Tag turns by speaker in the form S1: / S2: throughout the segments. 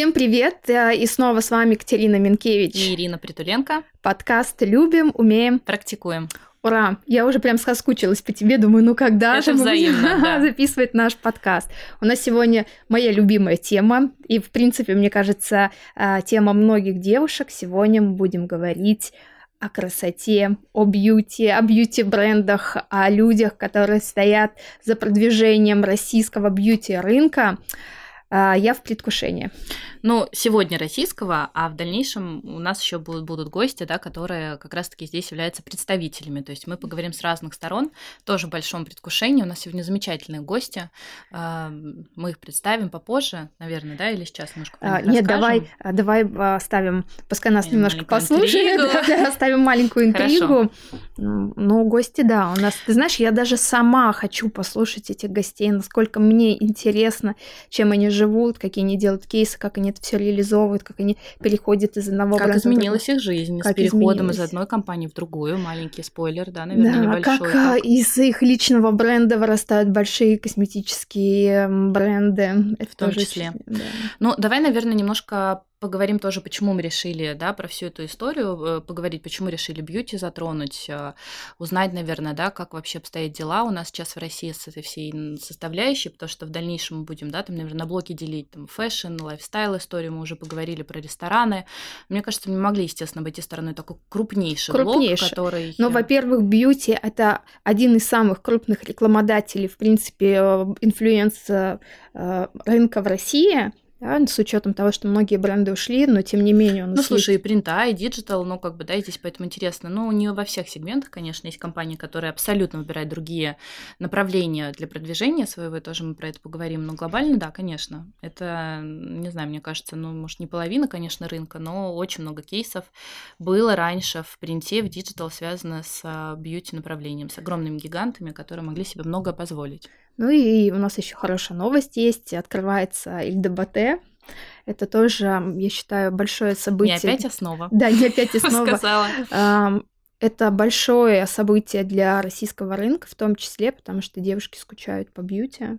S1: Всем привет! Э, и снова с вами Катерина Минкевич.
S2: И Ирина Притуленко.
S1: Подкаст «Любим, умеем,
S2: практикуем».
S1: Ура! Я уже прям соскучилась по тебе, думаю, ну когда
S2: Это
S1: же мы
S2: взаимно,
S1: будем
S2: да.
S1: записывать наш подкаст? У нас сегодня моя любимая тема, и, в принципе, мне кажется, а, тема многих девушек. Сегодня мы будем говорить о красоте, о бьюти, о бьюти-брендах, о людях, которые стоят за продвижением российского бьюти-рынка. А, Я в предвкушении.
S2: Ну, сегодня российского, а в дальнейшем у нас еще будут, будут гости, да, которые как раз-таки здесь являются представителями. То есть мы поговорим с разных сторон, тоже в большом предвкушении. У нас сегодня замечательные гости. А, Мы их представим попозже, наверное, да, или сейчас немножко
S1: А, Нет,
S2: расскажем?
S1: давай, а, давай оставим, пускай нас
S2: Э,
S1: немножко послушают, да, да, оставим маленькую интригу. М, Ну, гости, да, у нас, ты знаешь, я даже сама хочу послушать этих гостей, насколько мне интересно, чем они живут, какие они делают кейсы, как они это все реализовывают, как они переходят из одного
S2: Как изменилась их жизнь
S1: Как
S2: с переходом из одной компании в другую. Маленький спойлер, да, наверное,
S1: Да,
S2: небольшой.
S1: как а, из их личного бренда вырастают большие косметические бренды. Это
S2: В том числе.
S1: очень- да.
S2: Ну, давай, наверное, немножко поговорим тоже, почему мы решили, да, про всю эту историю, э, поговорить, почему решили бьюти затронуть, э, узнать, наверное, да, как вообще обстоят дела у нас сейчас в России с этой всей составляющей, потому что в дальнейшем мы будем, да, там, наверное, на блоке делить там фэшн, лайфстайл историю, мы уже поговорили про рестораны. Мне кажется, мы не могли, естественно, обойти стороной такой крупнейший,
S1: Крупнейший.
S2: блок, который...
S1: Но, во-первых, бьюти это один из самых крупных рекламодателей, в принципе, э, influence рынка в России. Да, с учетом того, что многие бренды ушли, но тем не менее нас
S2: Ну, слушай, и принта, и диджитал, ну, как бы, да, и здесь поэтому интересно. Ну, не во всех сегментах, конечно, есть компании, которые абсолютно выбирают другие направления для продвижения своего, и тоже мы про это поговорим. Но глобально, да, конечно, это, не знаю, мне кажется, ну, может, не половина, конечно, рынка, но очень много кейсов было раньше в принте, в диджитал связано с а, бьюти-направлением, с огромными гигантами, которые могли себе многое позволить.
S1: Ну и у нас еще хорошая новость есть. Открывается ЛДБТ. Это тоже, я считаю, большое
S2: Не
S1: событие.
S2: опять основа.
S1: Да, не опять и снова.
S2: Сказала.
S1: Это большое событие для российского рынка, в том числе, потому что девушки скучают по бьюти.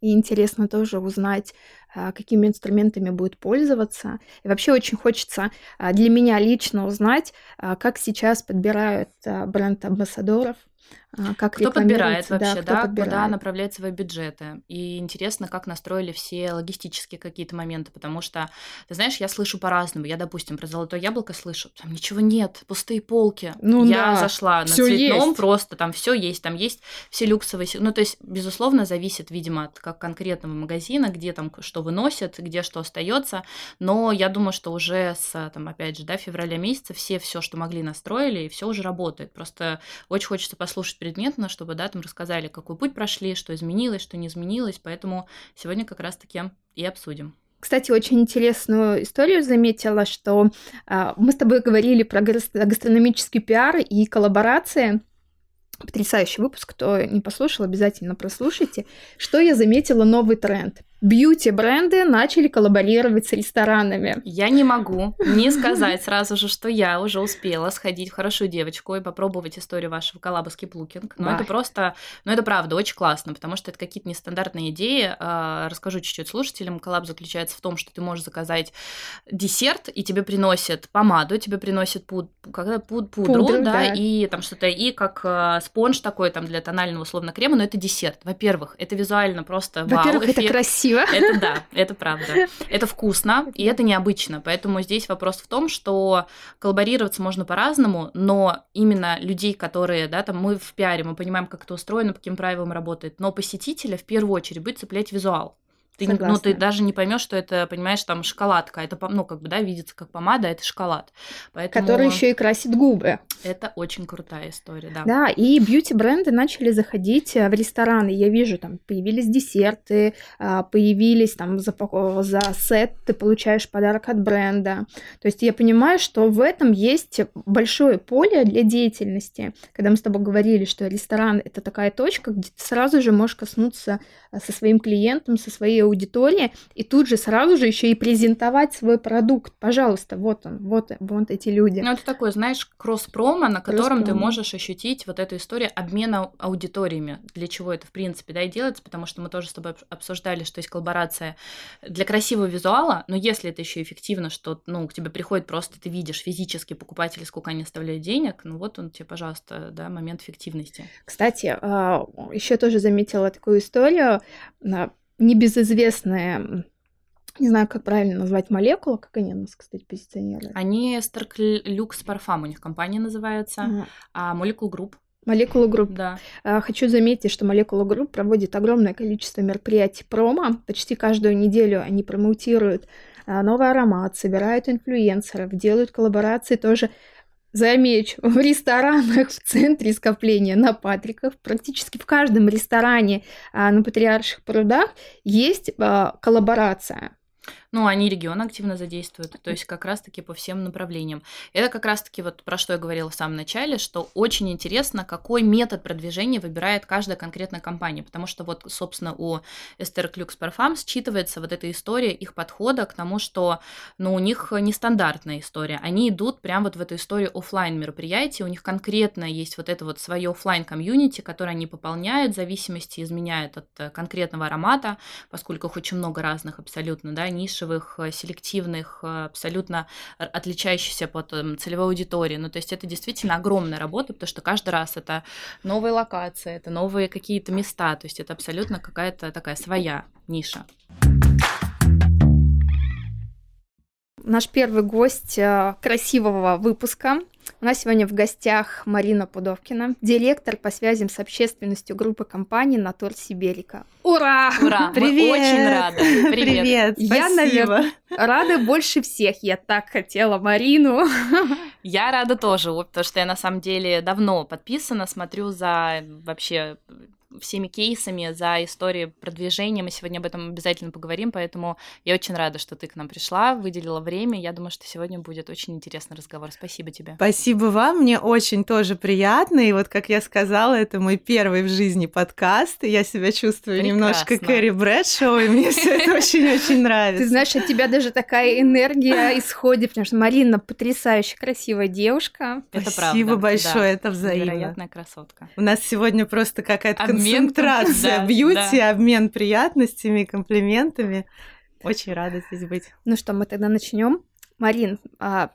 S1: И интересно тоже узнать, а, какими инструментами будет пользоваться. И вообще очень хочется а, для меня лично узнать, а, как сейчас подбирают бренд-амбассадоров, как
S2: Кто подбирает вообще, да, куда
S1: подбирает.
S2: направляет свои бюджеты. И интересно, как настроили все логистические какие-то моменты, потому что, ты знаешь, я слышу по-разному. Я, допустим, про золотое яблоко слышу, там ничего нет, пустые полки.
S1: Ну
S2: я
S1: да,
S2: зашла на цветном,
S1: есть.
S2: просто там все есть, там есть все люксовые. Ну, то есть, безусловно, зависит, видимо, от как конкретного магазина, где там что выносят, где что остается. Но я думаю, что уже с, там, опять же, да, февраля месяца все все, что могли, настроили, и все уже работает. Просто очень хочется послушать предметно, чтобы, да, там рассказали, какой путь прошли, что изменилось, что не изменилось. Поэтому сегодня как раз-таки и обсудим.
S1: Кстати, очень интересную историю заметила, что а, мы с тобой говорили про гас- гастрономический пиар и коллаборации. Потрясающий выпуск, кто не послушал, обязательно прослушайте. Что я заметила новый тренд? Бьюти-бренды начали коллаборировать с ресторанами.
S2: Я не могу не сказать сразу же, что я уже успела сходить в хорошую девочку и попробовать историю вашего коллаба с Киплукинг. Но
S1: Да.
S2: это просто, ну это правда очень классно, потому что это какие-то нестандартные идеи. А, Расскажу чуть-чуть слушателям. Коллаб заключается в том, что ты можешь заказать десерт, и тебе приносят помаду, тебе приносят пуд- когда пуд- пудру,
S1: Пудру,
S2: да,
S1: да.
S2: и там что-то, и как а, спонж такой там для тонального условно крема, но это десерт. Во-первых, это визуально просто вау,
S1: Во-первых, это
S2: эффект.
S1: Красиво.
S2: Это да, это правда. Это вкусно, и это необычно. Поэтому здесь вопрос в том, что коллаборироваться можно по-разному, но именно людей, которые, да, там мы в пиаре, мы понимаем, как это устроено, по каким правилам работает, но посетителя в первую очередь будет цеплять визуал. Ты, не- ну,
S1: Согласна.
S2: ты даже не поймешь, что это, понимаешь, там шоколадка. Это, ну, как бы, да, видится как помада, это шоколад. Поэтому
S1: Который еще и красит губы.
S2: это очень крутая история, да.
S1: Да, и бьюти-бренды начали заходить э, в рестораны. Я вижу, там появились десерты, а, появились там запако- за сет ты получаешь подарок от бренда. То есть я понимаю, что в этом есть большое поле для деятельности. Когда мы с тобой говорили, что ресторан это такая точка, где ты сразу же можешь коснуться э, со своим клиентом, со своей аудитории, и тут же сразу же еще и презентовать свой продукт. Пожалуйста, вот он, вот, вот эти люди.
S2: Ну, это такой, знаешь, кросс-промо, на котором ты можешь ощутить вот эту историю обмена аудиториями. Для чего это, в принципе, да, и делается, потому что мы тоже с тобой обсуждали, что есть коллаборация для красивого визуала, но если это еще эффективно, что, ну, к тебе приходит просто, ты видишь физически покупатели, сколько они оставляют денег, ну, вот он тебе, пожалуйста, да, момент эффективности.
S1: Кстати, а, еще тоже заметила такую историю, небезызвестная не знаю, как правильно назвать молекула, как они нас, кстати, позиционируют.
S2: Они Starklux Parfum, у них компания называется, а Molecule Group.
S1: Молекула групп.
S2: Да.
S1: А, хочу заметить, что Молекула групп проводит огромное количество мероприятий промо. Почти каждую неделю они промоутируют а, новый аромат, собирают инфлюенсеров, делают коллаборации тоже Замечу, в ресторанах в центре скопления на Патриков, практически в каждом ресторане а, на Патриарших прудах есть а, коллаборация.
S2: Ну, они регион активно задействуют, то есть как раз-таки по всем направлениям. Это как раз-таки вот про что я говорила в самом начале, что очень интересно, какой метод продвижения выбирает каждая конкретная компания, потому что вот, собственно, у Esther Клюкс Parfum считывается вот эта история их подхода к тому, что, ну, у них нестандартная история. Они идут прямо вот в эту историю офлайн мероприятий, у них конкретно есть вот это вот свое офлайн комьюнити, которое они пополняют в зависимости, изменяют от конкретного аромата, поскольку их очень много разных абсолютно, да, ниш нишевых, э, селективных, э, абсолютно отличающихся по целевой аудитории. Ну, то есть это действительно огромная работа, потому что каждый раз это новые локации, это новые какие-то места, то есть это абсолютно какая-то такая своя ниша.
S1: Наш первый гость э, красивого выпуска у нас сегодня в гостях Марина Пудовкина, директор по связям с общественностью группы компаний «Натур Сиберика». Ура!
S2: Ура! Привет! Мы очень рады.
S1: Привет! Привет! Я, наверное, рада больше всех. Я так хотела Марину.
S2: Я рада тоже, потому что я на самом деле давно подписана, смотрю за вообще всеми кейсами, за историей продвижения. Мы сегодня об этом обязательно поговорим, поэтому я очень рада, что ты к нам пришла, выделила время. Я думаю, что сегодня будет очень интересный разговор. Спасибо тебе.
S3: Спасибо вам, мне очень тоже приятно. И вот, как я сказала, это мой первый в жизни подкаст, и я себя чувствую Прекрасно. немножко Кэрри Брэдшоу, и мне все это очень-очень нравится.
S1: Ты знаешь, от тебя даже такая энергия исходит, потому что Марина потрясающе красивая девушка.
S3: Это Спасибо большое, это взаимно.
S2: Невероятная красотка.
S3: У нас сегодня просто какая-то концентрация бьюти, обмен приятностями, комплиментами. Очень рада здесь быть.
S1: Ну что, мы тогда начнем. Марин, а,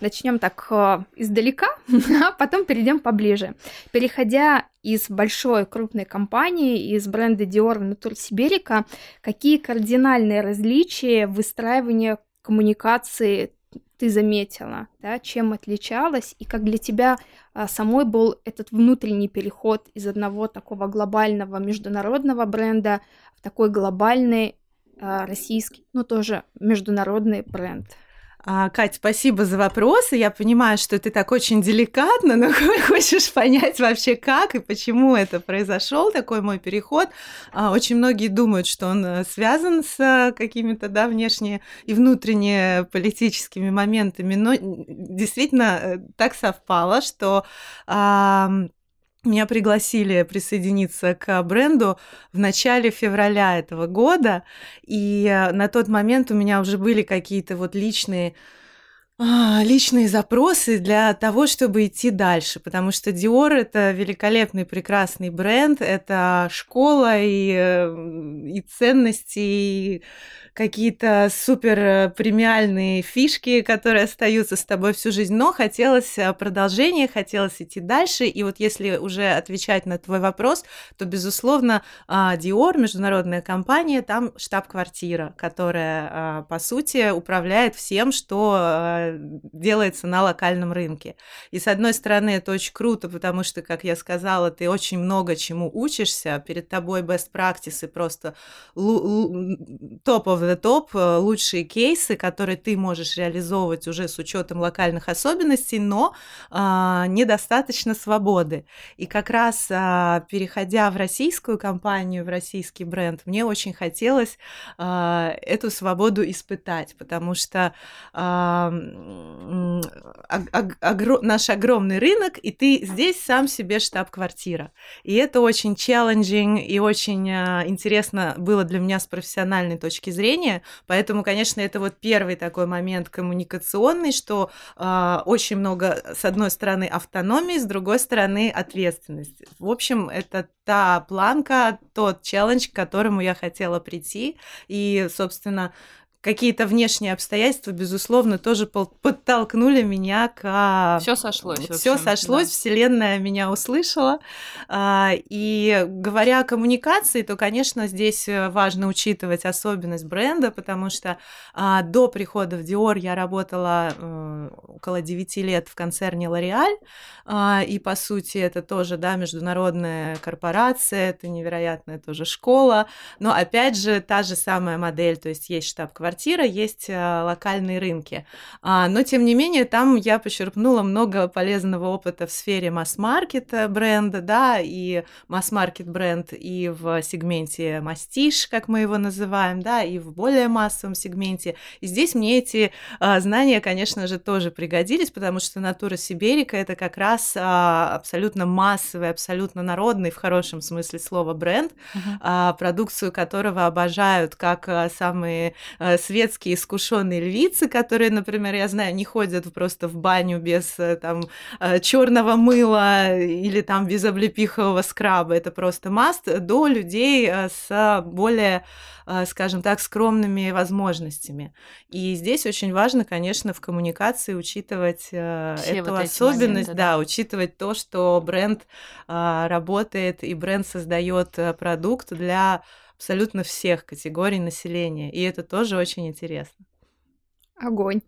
S1: начнем так а, издалека, а потом перейдем поближе. Переходя из большой крупной компании, из бренда Dior в Натур Сиберика, какие кардинальные различия в выстраивании коммуникации ты заметила, да, чем отличалась, и как для тебя а, самой был этот внутренний переход из одного такого глобального международного бренда в такой глобальный а, российский, ну тоже международный бренд.
S3: А, Кать, спасибо за вопросы. Я понимаю, что ты так очень деликатно, но хочешь понять вообще как и почему это произошел такой мой переход. А, очень многие думают, что он э, связан с э, какими-то да, внешне и внутренне политическими моментами, но действительно э, так совпало, что меня пригласили присоединиться к бренду в начале февраля этого года, и э, на тот момент у меня уже были какие-то вот личные а, личные запросы для того, чтобы идти дальше, потому что Dior это великолепный, прекрасный бренд, это школа и, э, и ценности, и какие-то супер э, премиальные фишки, которые остаются с тобой всю жизнь, но хотелось э, продолжения, хотелось идти дальше, и вот если уже отвечать на твой вопрос, то, безусловно, а, Dior, международная компания, там штаб-квартира, которая, а, по сути, управляет всем, что э, делается на локальном рынке. И, с одной стороны, это очень круто, потому что, как я сказала, ты очень много чему учишься, перед тобой best practice и просто of the top, э, лучшие кейсы, которые ты можешь реализовывать уже с учетом локальных особенностей, но а, недостаточно свободы. И как раз а, переходя в российскую компанию, в российский бренд, мне очень хотелось а, эту свободу испытать, потому что а, ог- огр- наш огромный рынок, и ты здесь сам себе штаб-квартира. И это очень челленджинг и очень а, интересно было для меня с профессиональной точки зрения. Поэтому, конечно, это вот первый такой момент коммуникационный, что а, очень много, с одной стороны, автономии, с другой стороны, ответственности. В общем, это та планка, тот челлендж, к которому я хотела прийти. И, собственно, какие-то внешние обстоятельства, безусловно, тоже подтолкнули меня к...
S2: Все сошлось.
S3: Все сошлось, да. Вселенная меня услышала. А, и говоря о коммуникации, то, конечно, здесь э, важно учитывать особенность бренда, потому что а, до прихода в Dior я работала э, около 9 лет в концерне L'Oreal, а, и, по сути, это тоже, да, международная корпорация, это невероятная тоже школа, но, опять же, та же самая модель, то есть есть штаб-квартира, квартира, есть э, локальные рынки. А, но, тем не менее, там я почерпнула много полезного опыта в сфере масс-маркета бренда, да, и масс-маркет бренд и в сегменте мастиш, как мы его называем, да, и в более массовом сегменте. И здесь мне эти а, знания, конечно же, тоже пригодились, потому что натура Сиберика это как раз а, абсолютно массовый, абсолютно народный, в хорошем смысле слова, бренд, uh-huh. а, продукцию которого обожают как а, самые а, светские искушенные львицы, которые, например, я знаю, не ходят просто в баню без э, там э, черного мыла или там без облепихового скраба, это просто маст, до людей э, с более скажем так, скромными возможностями. И здесь очень важно, конечно, в коммуникации учитывать Все эту вот особенность, моменты, да. да, учитывать то, что бренд работает и бренд создает продукт для абсолютно всех категорий населения. И это тоже очень интересно.
S1: Огонь.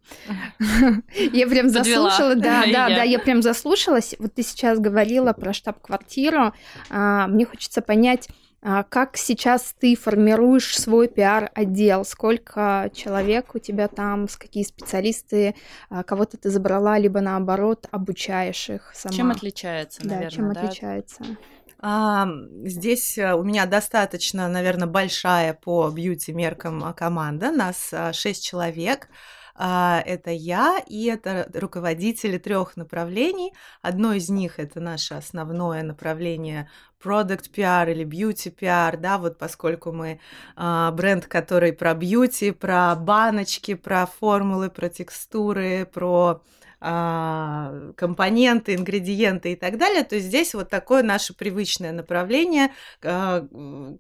S1: Я прям заслушала, да, да, да, я прям заслушалась. Вот ты сейчас говорила про штаб-квартиру. А, мне хочется понять, а, как сейчас ты формируешь свой пиар-отдел? Сколько человек у тебя там, с какие специалисты, а, кого-то ты забрала, либо наоборот обучаешь их сама?
S2: Чем отличается, наверное,
S1: да? Чем да? отличается?
S3: А, здесь э, у меня достаточно, наверное, большая по бьюти-меркам а, команда. Нас а, шесть человек. Это я и это руководители трех направлений. Одно из них это наше основное направление product PR или beauty PR, да, вот поскольку мы бренд, который про бьюти, про баночки, про формулы, про текстуры, про компоненты, ингредиенты и так далее, то здесь вот такое наше привычное направление, а,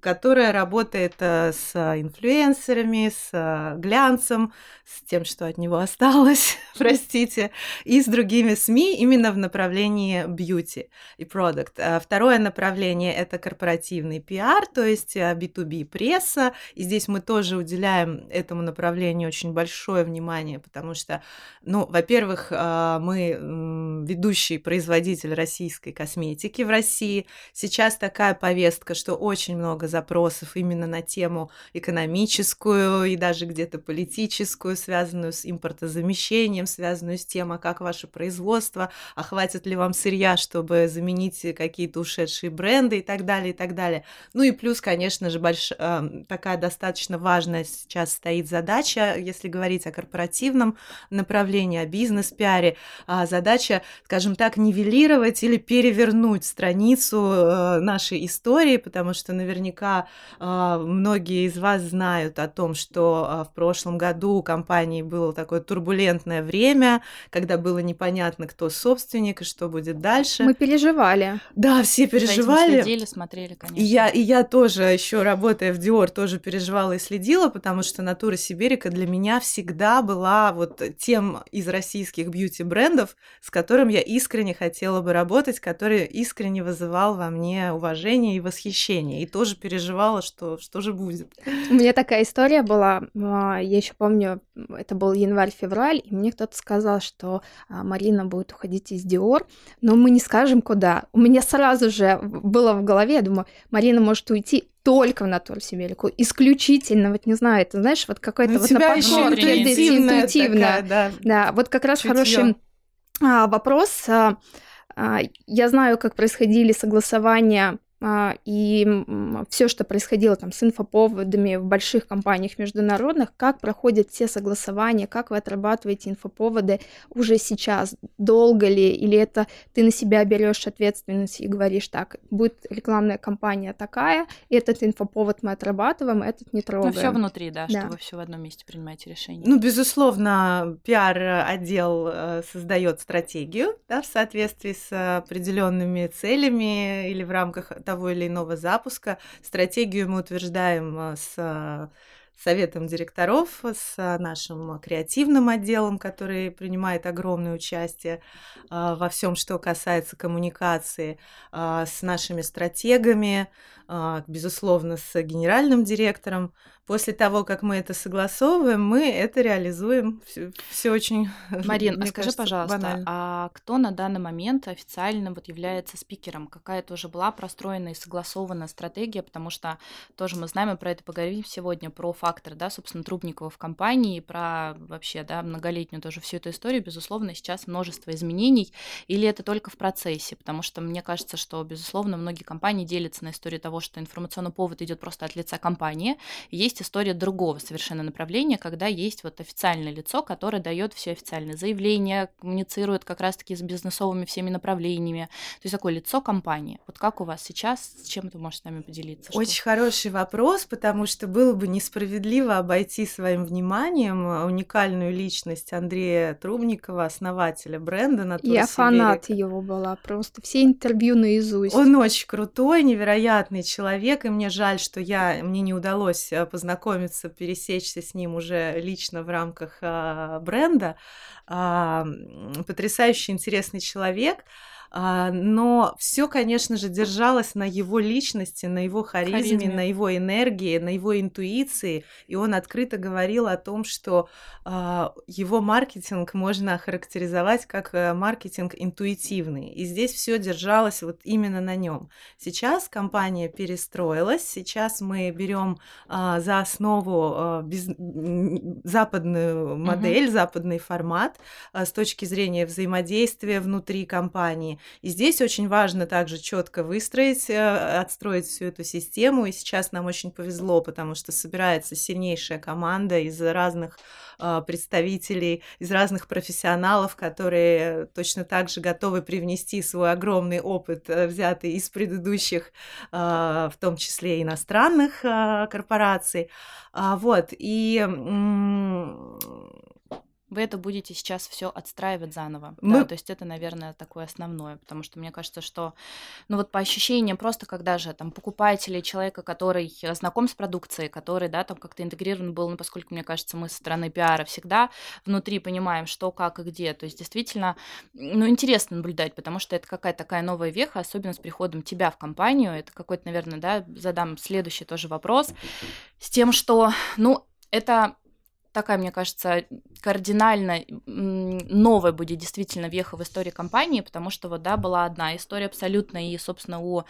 S3: которое работает а, с инфлюенсерами, с глянцем, с тем, что от него осталось, простите, и с другими СМИ именно в направлении бьюти и продукт. Второе направление – это корпоративный пиар, то есть B2B пресса, и здесь мы тоже уделяем этому направлению очень большое внимание, потому что, ну, во-первых, а, мы ведущий производитель российской косметики в России. Сейчас такая повестка, что очень много запросов именно на тему экономическую и даже где-то политическую, связанную с импортозамещением, связанную с тем, а как ваше производство, а хватит ли вам сырья, чтобы заменить какие-то ушедшие бренды и так далее, и так далее. Ну и плюс, конечно же, больш... А, такая достаточно важная сейчас стоит задача, если говорить о корпоративном направлении, о бизнес-пиаре, пиаре, а задача, скажем так, нивелировать или перевернуть страницу э, нашей истории, потому что наверняка э, многие из вас знают о том, что э, в прошлом году у компании было такое турбулентное время, когда было непонятно, кто собственник и что будет дальше.
S1: Мы переживали.
S3: Да, все переживали.
S2: следили, смотрели, конечно.
S3: И я, и я тоже, еще работая в Dior, тоже переживала и следила, потому что натура Сибирика для меня всегда была вот тем из российских бьюти бьюти-брендов, с которым я искренне хотела бы работать, который искренне вызывал во мне уважение и восхищение, и тоже переживала, что что же будет.
S1: У меня такая история была, а, я еще помню, это был январь-февраль, и мне кто-то сказал, что а, Марина будет уходить из Диор, но мы не скажем куда. У меня сразу же был было в голове, я думаю, Марина может уйти только в натур Сибелику, исключительно, вот не знаю, это знаешь, вот какой-то
S3: Ну,
S1: вот на подкорке,
S3: интуитивная
S1: интуитивно.
S3: такая, да.
S1: Да, вот как раз
S3: Чутьё.
S1: хороший а, вопрос. А, а, я знаю, как происходили согласования и все, что происходило там с инфоповодами в больших компаниях международных, как проходят все согласования, как вы отрабатываете инфоповоды уже сейчас, долго ли, или это ты на себя берешь ответственность и говоришь, так, будет рекламная кампания такая, этот инфоповод мы отрабатываем, этот не
S2: Ну,
S1: трогаем.
S2: все внутри, да,
S1: Да.
S2: что вы все в одном месте принимаете решение.
S3: Ну, безусловно, пиар-отдел э, создает стратегию да, в соответствии с определенными целями или в рамках того или иного запуска. Стратегию мы утверждаем э, с э, советом директоров, с э, нашим креативным отделом, который принимает огромное участие во всем, что касается коммуникации, с нашими стратегами, безусловно, с генеральным директором. После того, как мы это согласовываем, мы это реализуем. Все очень,
S2: Марин, а скажи,
S3: кажется,
S2: пожалуйста,
S3: банально.
S2: а кто на данный момент официально вот является спикером? Какая тоже была простроена и согласована стратегия? Потому что тоже мы знаем, и про это поговорим сегодня, про фактор, да, собственно, Трубникова в компании, про вообще, да, многолетнюю тоже всю эту историю. Безусловно, сейчас множество изменений, или это только в процессе? Потому что мне кажется, что, безусловно, многие компании делятся на истории того, что информационный повод идет просто от лица компании. Есть история другого совершенно направления, когда есть вот официальное лицо, которое дает все официальные заявления, коммуницирует как раз-таки с бизнесовыми всеми направлениями. То есть такое лицо компании. Вот как у вас сейчас, с чем ты можешь с нами поделиться? Что-
S3: Очень хороший вопрос, потому что было бы несправедливо обойти своим вниманием уникальную личность Андрея Трубникова, основателя бренда Натура
S1: Я фанат его была, просто все интервью наизусть.
S3: Он очень крутой, невероятный человек, и мне жаль, что я, мне не удалось э, познакомиться, пересечься с ним уже лично в рамках а, бренда. А, потрясающий, интересный человек. А, но все, конечно же, держалось на его личности, на его харизме,
S2: Харизме.
S3: на его энергии, на его интуиции. И он открыто говорил о том, что а, его маркетинг можно охарактеризовать как э, маркетинг интуитивный. И здесь все держалось вот именно на нем. Сейчас компания перестроилась, сейчас мы берем а, за основу без- западную модель, западный формат с точки зрения взаимодействия внутри компании. И здесь очень важно также четко выстроить, э, отстроить всю эту систему. И сейчас нам очень повезло, потому что собирается сильнейшая команда из разных а, представителей, из разных профессионалов, которые точно так же готовы привнести свой огромный опыт, э, взятый из предыдущих, в том числе иностранных корпораций. А, Вот, и
S2: Вы это будете сейчас все отстраивать заново.
S3: Мы-
S2: Да, то есть это, наверное, такое основное, потому что мне кажется, что, ну вот по ощущениям, просто когда же там покупатели, человека, который знаком с продукцией, который, да, там как-то интегрирован был, ну, поскольку, мне кажется, мы со стороны пиара всегда внутри понимаем, что, как и где. То есть действительно, ну, интересно наблюдать, потому что это какая-то такая новая веха, особенно с приходом тебя в компанию. Это какой-то, наверное, да, задам следующий тоже вопрос с тем, что, ну, это такая, мне кажется, кардинально новая будет действительно веха в истории компании, потому что вот, да, была одна история абсолютно, и, собственно, у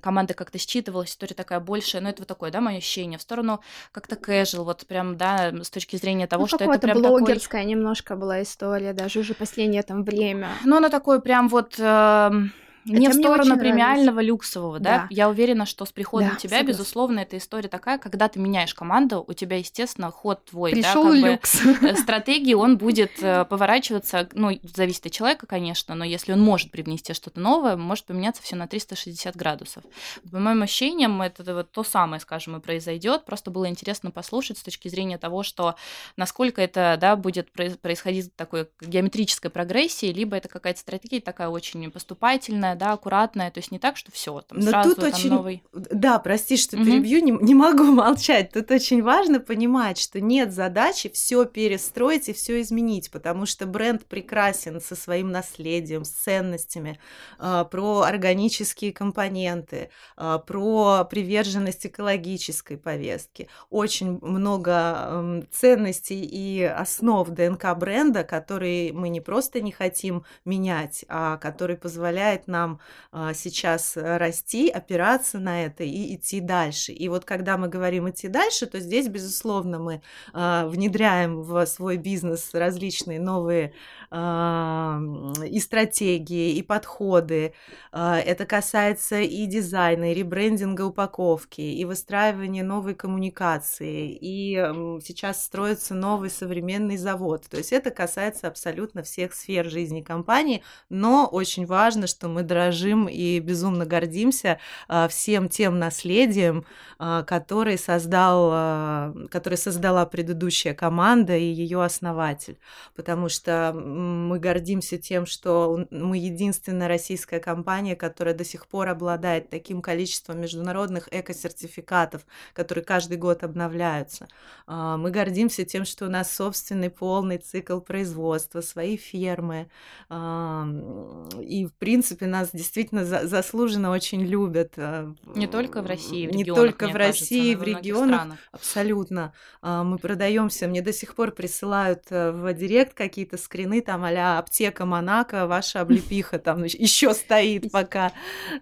S2: команды как-то считывалась история такая большая, но это вот такое, да, мое ощущение, в сторону как-то casual, вот прям, да, с точки зрения того,
S1: ну,
S2: что это прям такой...
S1: блогерская немножко была история, даже уже последнее там время.
S2: Ну, оно такое прям вот... эм, не
S1: Это
S2: в сторону премиального люксового, да?
S1: Да.
S2: Я уверена, что с приходом
S1: Да,
S2: тебя,
S1: согласна.
S2: безусловно, эта история такая, когда ты меняешь команду, у тебя, естественно, ход твой,
S1: Пришел
S2: да, как бы,
S1: люкс.
S2: э, стратегии, он будет э, поворачиваться, ну, зависит от человека, конечно, но если он может привнести что-то новое, может поменяться все на 360 градусов. По моим ощущениям, это вот то самое, скажем, и произойдет. Просто было интересно послушать с точки зрения того, что насколько это, да, будет проис- происходить в такой геометрической прогрессии, либо это какая-то стратегия такая очень поступательная, да, аккуратная, то есть не так, что все, там
S3: Но
S2: сразу
S3: тут
S2: там
S3: очень-
S2: новый...
S3: Да, прости, что
S2: Мгм.
S3: перебью, не, не могу молчать. Тут очень важно понимать, что нет задачи все перестроить и все изменить, потому что бренд прекрасен со своим наследием, с ценностями, а, про органические компоненты, а, про приверженность экологической повестке. Очень много м, ценностей и основ ДНК бренда, которые мы не просто не хотим менять, а который позволяет нам нам а, сейчас расти, опираться на это и идти дальше. И вот когда мы говорим идти дальше, то здесь, безусловно, мы а, внедряем в свой бизнес различные новые а, и стратегии, и подходы. Это касается и дизайна, и ребрендинга упаковки, и выстраивания новой коммуникации, и сейчас строится новый современный завод. То есть это касается абсолютно всех сфер жизни компании, но очень важно, что мы дорожим и безумно гордимся а, всем тем наследием, который создал, который создала предыдущая команда и ее основатель, потому что мы гордимся тем, что мы единственная российская компания, которая до сих пор обладает таким количеством международных эко-сертификатов, которые каждый год обновляются. А, мы гордимся тем, что у нас собственный полный цикл производства, свои фермы. И, в принципе, нас действительно заслуженно очень любят.
S2: А, не только в России, в
S3: Не
S2: регионах,
S3: только в России, в регионах. Странах. Абсолютно. А, мы продаемся. Мне до сих пор присылают э, в директ какие-то скрины там а аптека Монако, ваша облепиха там еще стоит пока.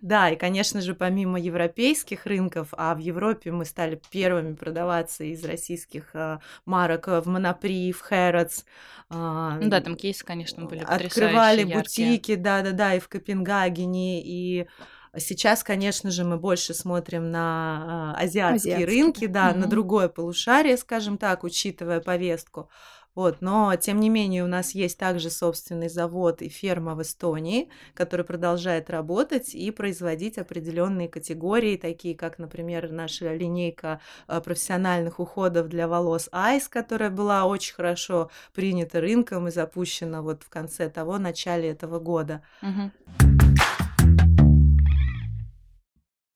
S3: Да, и, конечно же, помимо европейских рынков, а в Европе мы стали первыми продаваться из российских а, марок в Монопри, в Хэротс.
S2: А, ну да, там кейсы, конечно, были
S3: Открывали бутики, да-да-да, и в Копенгагене, и Сейчас, конечно же, мы больше смотрим на азиатские, азиатские. рынки, да, угу. на другое полушарие, скажем так, учитывая повестку. Вот, но тем не менее у нас есть также собственный завод и ферма в Эстонии, который продолжает работать и производить определенные категории, такие как, например, наша линейка э, профессиональных уходов для волос Ice, которая была очень хорошо принята рынком и запущена вот в конце того, начале этого года.
S2: Угу.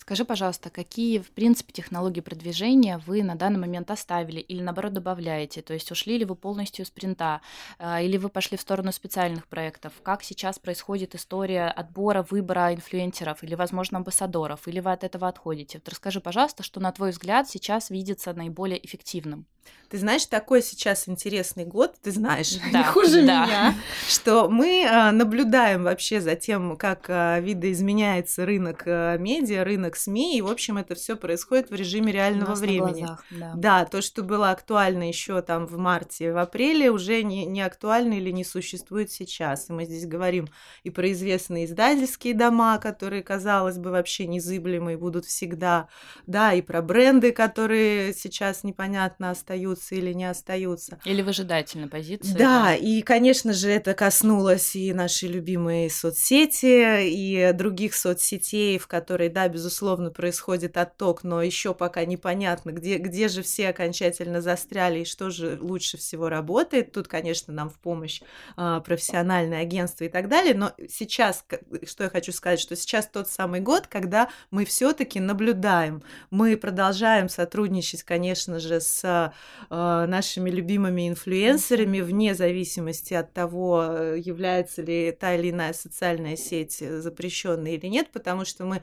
S2: Скажи, пожалуйста, какие, в принципе, технологии продвижения вы на данный момент оставили или, наоборот, добавляете? То есть ушли ли вы полностью из принта, а, или вы пошли в сторону специальных проектов? Как сейчас происходит история отбора, выбора инфлюенсеров или, возможно, амбассадоров? Или вы от этого отходите? Вот расскажи, пожалуйста, что, на твой взгляд, сейчас видится наиболее эффективным.
S3: Ты знаешь, такой сейчас интересный год, ты знаешь, да, не хуже да. меня, что мы а, наблюдаем вообще за тем, как а, видоизменяется рынок а, медиа, рынок СМИ, и, в общем, это все происходит в режиме реального времени. Глазах, да. да, то, что было актуально еще там в марте, в апреле, уже не, не актуально или не существует сейчас. И мы здесь говорим и про известные издательские дома, которые, казалось бы, вообще незыблемые будут всегда, да, и про бренды, которые сейчас непонятно остаются остаются или не остаются.
S2: Или выжидательной позиции.
S3: Да, да, и, конечно же, это коснулось и нашей любимой соцсети, и других соцсетей, в которые, да, безусловно, происходит отток, но еще пока непонятно, где, где же все окончательно застряли и что же лучше всего работает. Тут, конечно, нам в помощь а, профессиональное агентство и так далее, но сейчас, что я хочу сказать, что сейчас тот самый год, когда мы все-таки наблюдаем, мы продолжаем сотрудничать, конечно же, с Э, нашими любимыми инфлюенсерами, вне зависимости от того, э, является ли та или иная социальная сеть э, запрещенной или нет, потому что мы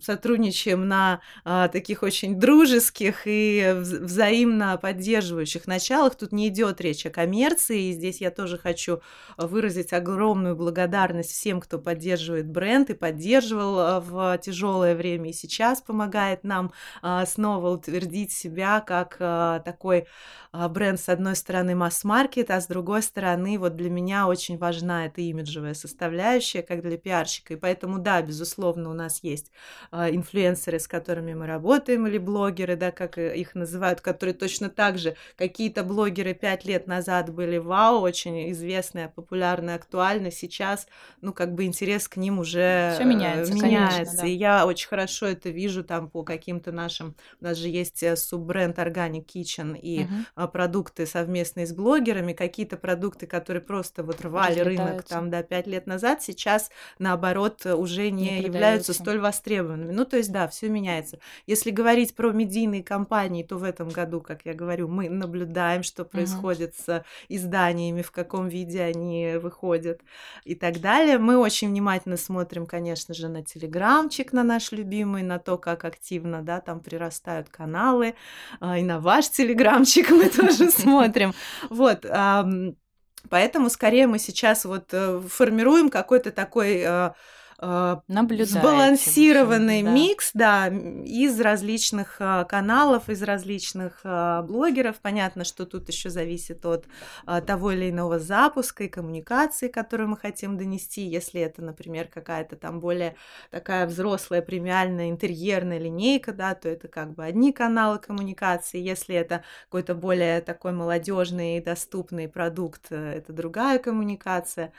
S3: сотрудничаем на таких очень дружеских и взаимно поддерживающих началах. Тут не идет речь о коммерции, и здесь я тоже хочу выразить огромную благодарность всем, кто поддерживает бренд и поддерживал в тяжелое время и сейчас помогает нам снова утвердить себя как такой а, бренд, с одной стороны, масс-маркет, а с другой стороны, вот для меня очень важна эта имиджевая составляющая, как для пиарщика. И поэтому, да, безусловно, у нас есть а, инфлюенсеры, с которыми мы работаем, или блогеры, да, как их называют, которые точно так же, какие-то блогеры пять лет назад были вау, очень известные, популярные, актуальны. Сейчас, ну, как бы интерес к ним уже
S2: Всё меняется.
S3: меняется.
S2: Конечно, да.
S3: И я очень хорошо это вижу там по каким-то нашим, у нас же есть э, суббренд Organic Kitchen и uh-huh. продукты совместные с блогерами, какие-то продукты, которые просто вот рвали рынок там, да, пять лет назад, сейчас, наоборот, уже не, не являются столь востребованными. Ну, то есть, да, все меняется. Если говорить про медийные компании, то в этом году, как я говорю, мы наблюдаем, что происходит uh-huh. с изданиями, в каком виде они выходят и так далее. Мы очень внимательно смотрим, конечно же, на телеграмчик, на наш любимый, на то, как активно, да, там прирастают каналы, а, и на ваш телеграмчик мы тоже смотрим. Вот. Поэтому скорее мы сейчас вот э, формируем какой-то такой э, э, сбалансированный микс, да, из различных э, каналов, из различных э, блогеров. Понятно, что тут еще зависит от того или иного запуска и коммуникации, которую мы хотим донести. Если это, например, какая-то там более такая взрослая премиальная интерьерная линейка, да, то это как бы одни каналы коммуникации. Если это какой-то более такой молодежный и доступный продукт, это другая коммуникация.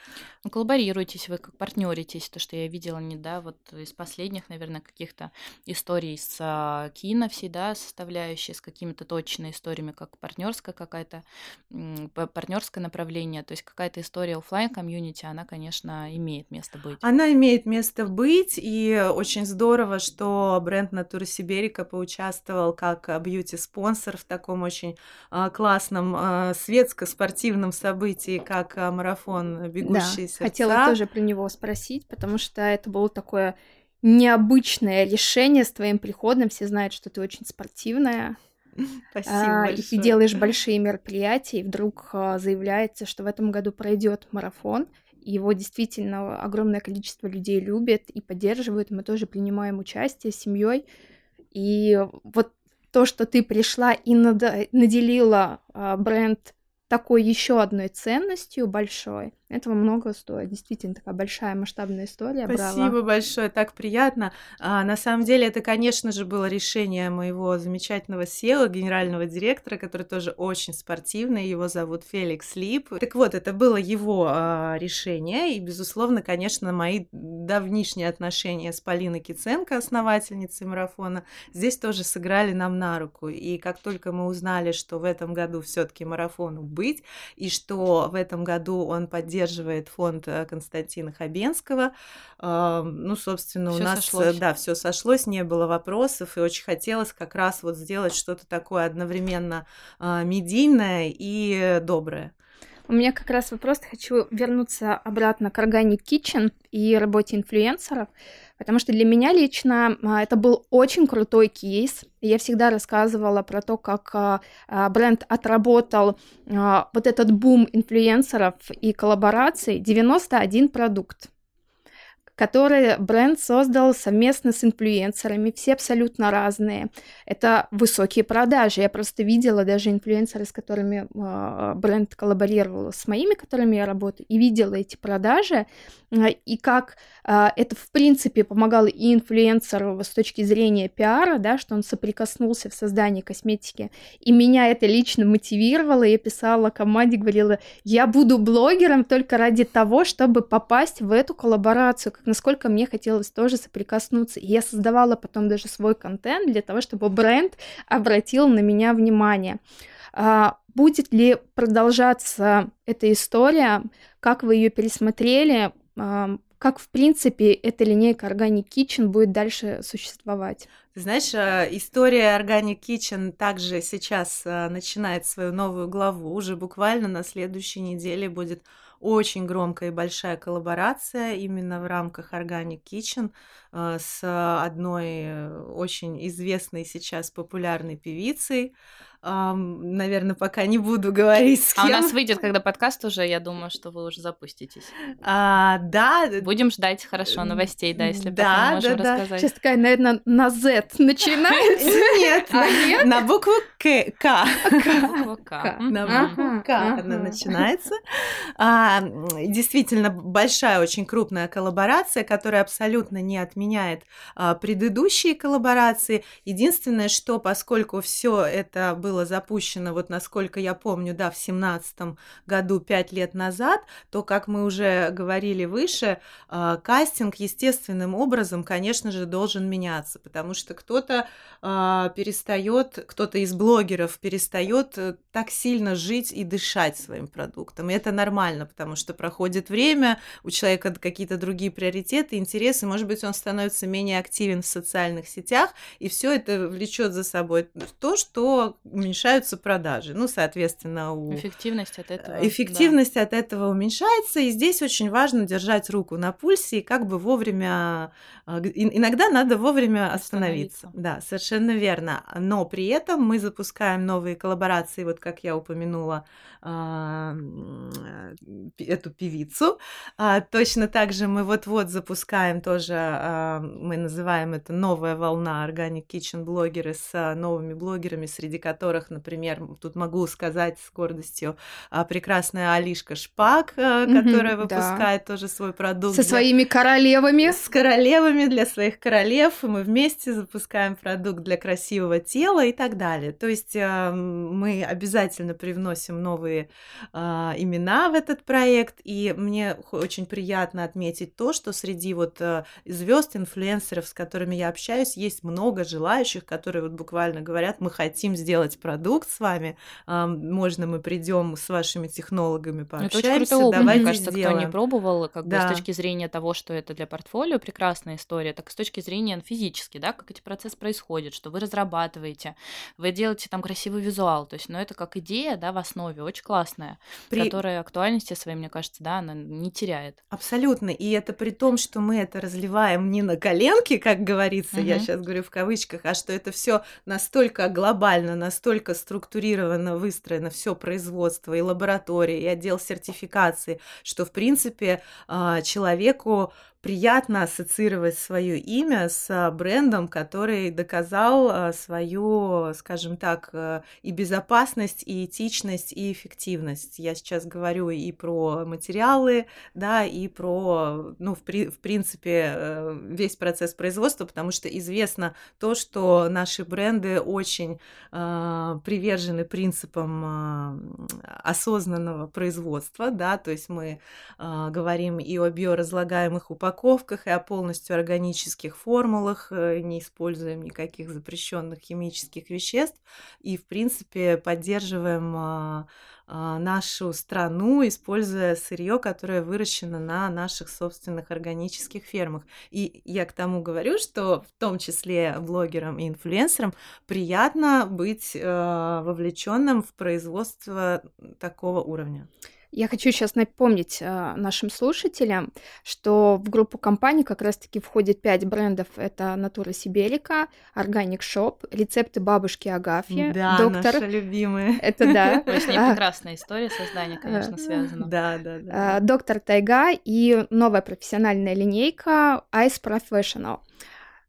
S2: Коллаборируетесь вы, как партнеритесь, то, что я видела не, да, вот из последних, наверное, каких-то историй с а, кино всегда составляющей, с какими-то точными историями, как партнерская какая-то, партнерское направление, то есть какая-то история офлайн комьюнити она, конечно, имеет место быть.
S3: Она имеет место быть, и очень здорово, что бренд Натура Сиберика поучаствовал как бьюти-спонсор в таком очень а, классном а, светско-спортивном событии, как марафон «Бегущие да, сердца».
S1: хотела тоже про него спросить, потому что это было такое необычное решение с твоим приходом. Все знают, что ты очень спортивная.
S3: Спасибо а,
S1: большое. И ты делаешь большие мероприятия, и вдруг а, заявляется, что в этом году пройдет марафон. Его действительно огромное количество людей любит и поддерживают. Мы тоже принимаем участие с семьей. И вот то, что ты пришла и наделила а, бренд такой еще одной ценностью большой, этого много стоит. Действительно, такая большая масштабная история.
S3: Спасибо
S1: Браво.
S3: большое, так приятно. А, на самом деле, это, конечно же, было решение моего замечательного SEO, генерального директора, который тоже очень спортивный. Его зовут Феликс Лип. Так вот, это было его а, решение. И, безусловно, конечно, мои давнишние отношения с Полиной Киценко, основательницей марафона, здесь тоже сыграли нам на руку. И как только мы узнали, что в этом году все-таки марафону быть, и что в этом году он поддерживает поддерживает фонд э, Константина Хабенского. Ну, собственно, всё у нас, э, сошлось. да, все сошлось, не было вопросов, и очень хотелось как раз вот сделать что-то такое одновременно а, медийное и доброе.
S1: У меня как раз вопрос, хочу вернуться обратно к Organic Kitchen и работе инфлюенсеров, потому что для меня лично а, это был очень крутой кейс. Я всегда рассказывала про то, как а, а, бренд отработал вот этот бум инфлюенсеров и коллабораций, 91 продукт которые бренд создал совместно с инфлюенсерами, все абсолютно разные. Это высокие продажи. Я просто видела даже инфлюенсеры, с которыми э, бренд коллаборировал, с моими, которыми я работаю, и видела эти продажи, э, и как э, это, в принципе, помогало и инфлюенсеру с точки зрения пиара, да, что он соприкоснулся в создании косметики. И меня это лично мотивировало. Я писала команде, говорила, я буду блогером только ради того, чтобы попасть в эту коллаборацию, насколько мне хотелось тоже соприкоснуться. И я создавала потом даже свой контент для того, чтобы бренд обратил на меня внимание. А, будет ли продолжаться эта история? Как вы ее пересмотрели? А, как, в принципе, эта линейка Organic Kitchen будет дальше существовать?
S3: знаешь, а, история Organic Kitchen также сейчас начинает свою новую главу. Уже буквально на следующей неделе будет очень громкая и большая коллаборация именно в рамках Organic Kitchen э, с одной э, очень известной сейчас популярной певицей. Наверное, пока не буду говорить с кем.
S2: А у нас выйдет, когда подкаст уже, я думаю, что вы уже запуститесь.
S3: А, да.
S2: Будем ждать, хорошо, новостей, да, если да, потом можем да, рассказать.
S1: Сейчас такая, наверное, на Z начинается.
S3: Нет,
S1: а
S3: на букву К.
S2: К.
S3: На букву К она начинается. А, действительно, большая, очень крупная коллаборация, которая абсолютно не отменяет а, предыдущие коллаборации. Единственное, что поскольку все это было было запущено, вот насколько я помню, да, в семнадцатом году, пять лет назад, то, как мы уже говорили выше, э, кастинг естественным образом, конечно же, должен меняться, потому что кто-то э, перестает, кто-то из блогеров перестает э, так сильно жить и дышать своим продуктом. И это нормально, потому что проходит время, у человека какие-то другие приоритеты, интересы, может быть, он становится менее активен в социальных сетях, и все это влечет за собой то, что уменьшаются продажи. Ну, соответственно, у...
S2: эффективность от этого.
S3: Эффективность да. от этого уменьшается, и здесь очень важно держать руку на пульсе и как бы вовремя. А, иногда надо вовремя остановиться. говорится. Да, совершенно верно. Но при этом мы запускаем новые коллаборации, вот как я упомянула а, эту певицу. А, точно так же мы вот-вот запускаем тоже, мы называем это новая волна Organic Kitchen блогеры с новыми блогерами, среди которых, например, тут могу сказать с гордостью прекрасная Алишка Шпак, которая выпускает да. тоже свой продукт.
S1: Со для... своими королевами.
S3: С королевами для своих королев. Мы вместе запускаем продукт для красивого тела и так далее. То есть мы обязательно привносим новые имена в этот проект, и мне очень приятно отметить то, что среди вот э, звезд, инфлюенсеров, с которыми я общаюсь, есть много желающих, которые вот буквально говорят, мы хотим сделать продукт с вами, можно мы придем с вашими технологами пообщаемся, это
S2: давайте мне кажется, сделаем. кто не пробовал, как да. бы с точки зрения того, что это для портфолио прекрасная история, так и с точки зрения физически, да, как эти процессы происходят, что вы разрабатываете, вы делаете там красивый визуал, то есть, ну, это как идея, да, в основе, очень классная, При... которая актуальности своей, мне кажется, да, она не теряет.
S3: Абсолютно, и это при том, что мы это разливаем не на коленке, как говорится, угу. я сейчас говорю в кавычках, а что это все настолько глобально, настолько структурировано, выстроено, все производство и лаборатория, и отдел сертификации, что, в принципе, а, человеку приятно ассоциировать свое имя с а, брендом, который доказал а, свою, скажем так, э, и безопасность, и этичность, и эффективность. Я сейчас говорю и про материалы, да, и про, ну, в, при, в принципе, э, весь процесс производства, потому что известно то, что наши бренды очень э, привержены принципам э, осознанного производства, да, то есть мы э, говорим и о биоразлагаемых упаковках, упаковках и о полностью органических формулах, э, не используем никаких запрещенных химических веществ и, в принципе, поддерживаем а, а, нашу страну, используя сырье, которое выращено на наших собственных органических фермах. И я к тому говорю, что в том числе блогерам и инфлюенсерам приятно быть э, вовлеченным в производство такого уровня.
S1: Я хочу сейчас напомнить э, нашим слушателям, что в группу компаний как раз-таки входит пять брендов. Это Натура Сибелика, Organic Shop, рецепты бабушки Агафьи,
S3: да, доктор. наша любимая.
S1: Это да.
S2: То есть прекрасная история создания, конечно, связана.
S3: Да, да, да.
S1: Доктор Тайга и новая профессиональная линейка Ice Professional.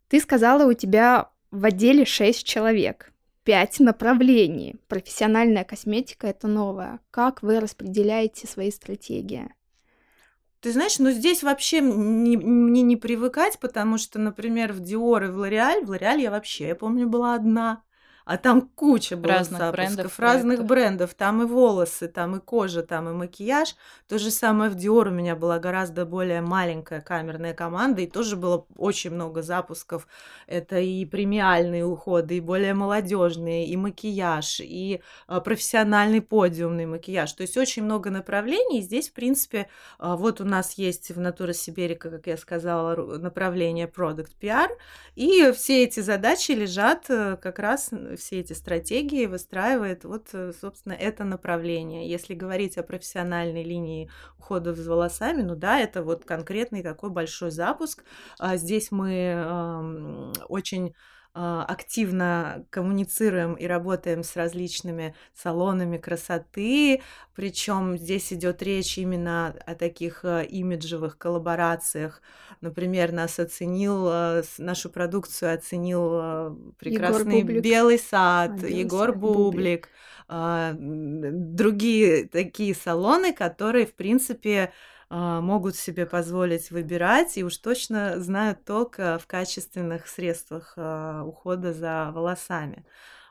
S1: Ты сказала, у тебя в отделе шесть человек пять направлений. Профессиональная косметика — это новое. Как вы распределяете свои стратегии?
S3: Ты знаешь, ну здесь вообще мне не, привыкать, потому что, например, в Dior и в L'Oreal, в L'Oreal я вообще, я помню, была одна а там куча было разных запусков, брендов, разных проектов. брендов, там и волосы, там и кожа, там и макияж. То же самое в Dior у меня была гораздо более маленькая камерная команда, и тоже было очень много запусков. Это и премиальные уходы, и более молодежные, и макияж, и а, профессиональный подиумный макияж. То есть очень много направлений. И здесь, в принципе, а, вот у нас есть в Натура Сиберика, как я сказала, направление Product PR, и все эти задачи лежат э, как раз все эти стратегии выстраивает вот, э, собственно, это направление. Если говорить о профессиональной линии ухода с волосами, ну да, это вот конкретный такой большой запуск. А здесь мы э, очень активно коммуницируем и работаем с различными салонами красоты, причем здесь идет речь именно о таких э, имиджевых коллаборациях. Например, нас оценил, э, нашу продукцию оценил прекрасный Белый сад, а, Егор Бублик. Бублик. А, другие такие салоны, которые, в принципе, а, могут себе позволить выбирать и уж точно знают толк в качественных средствах а, ухода за волосами.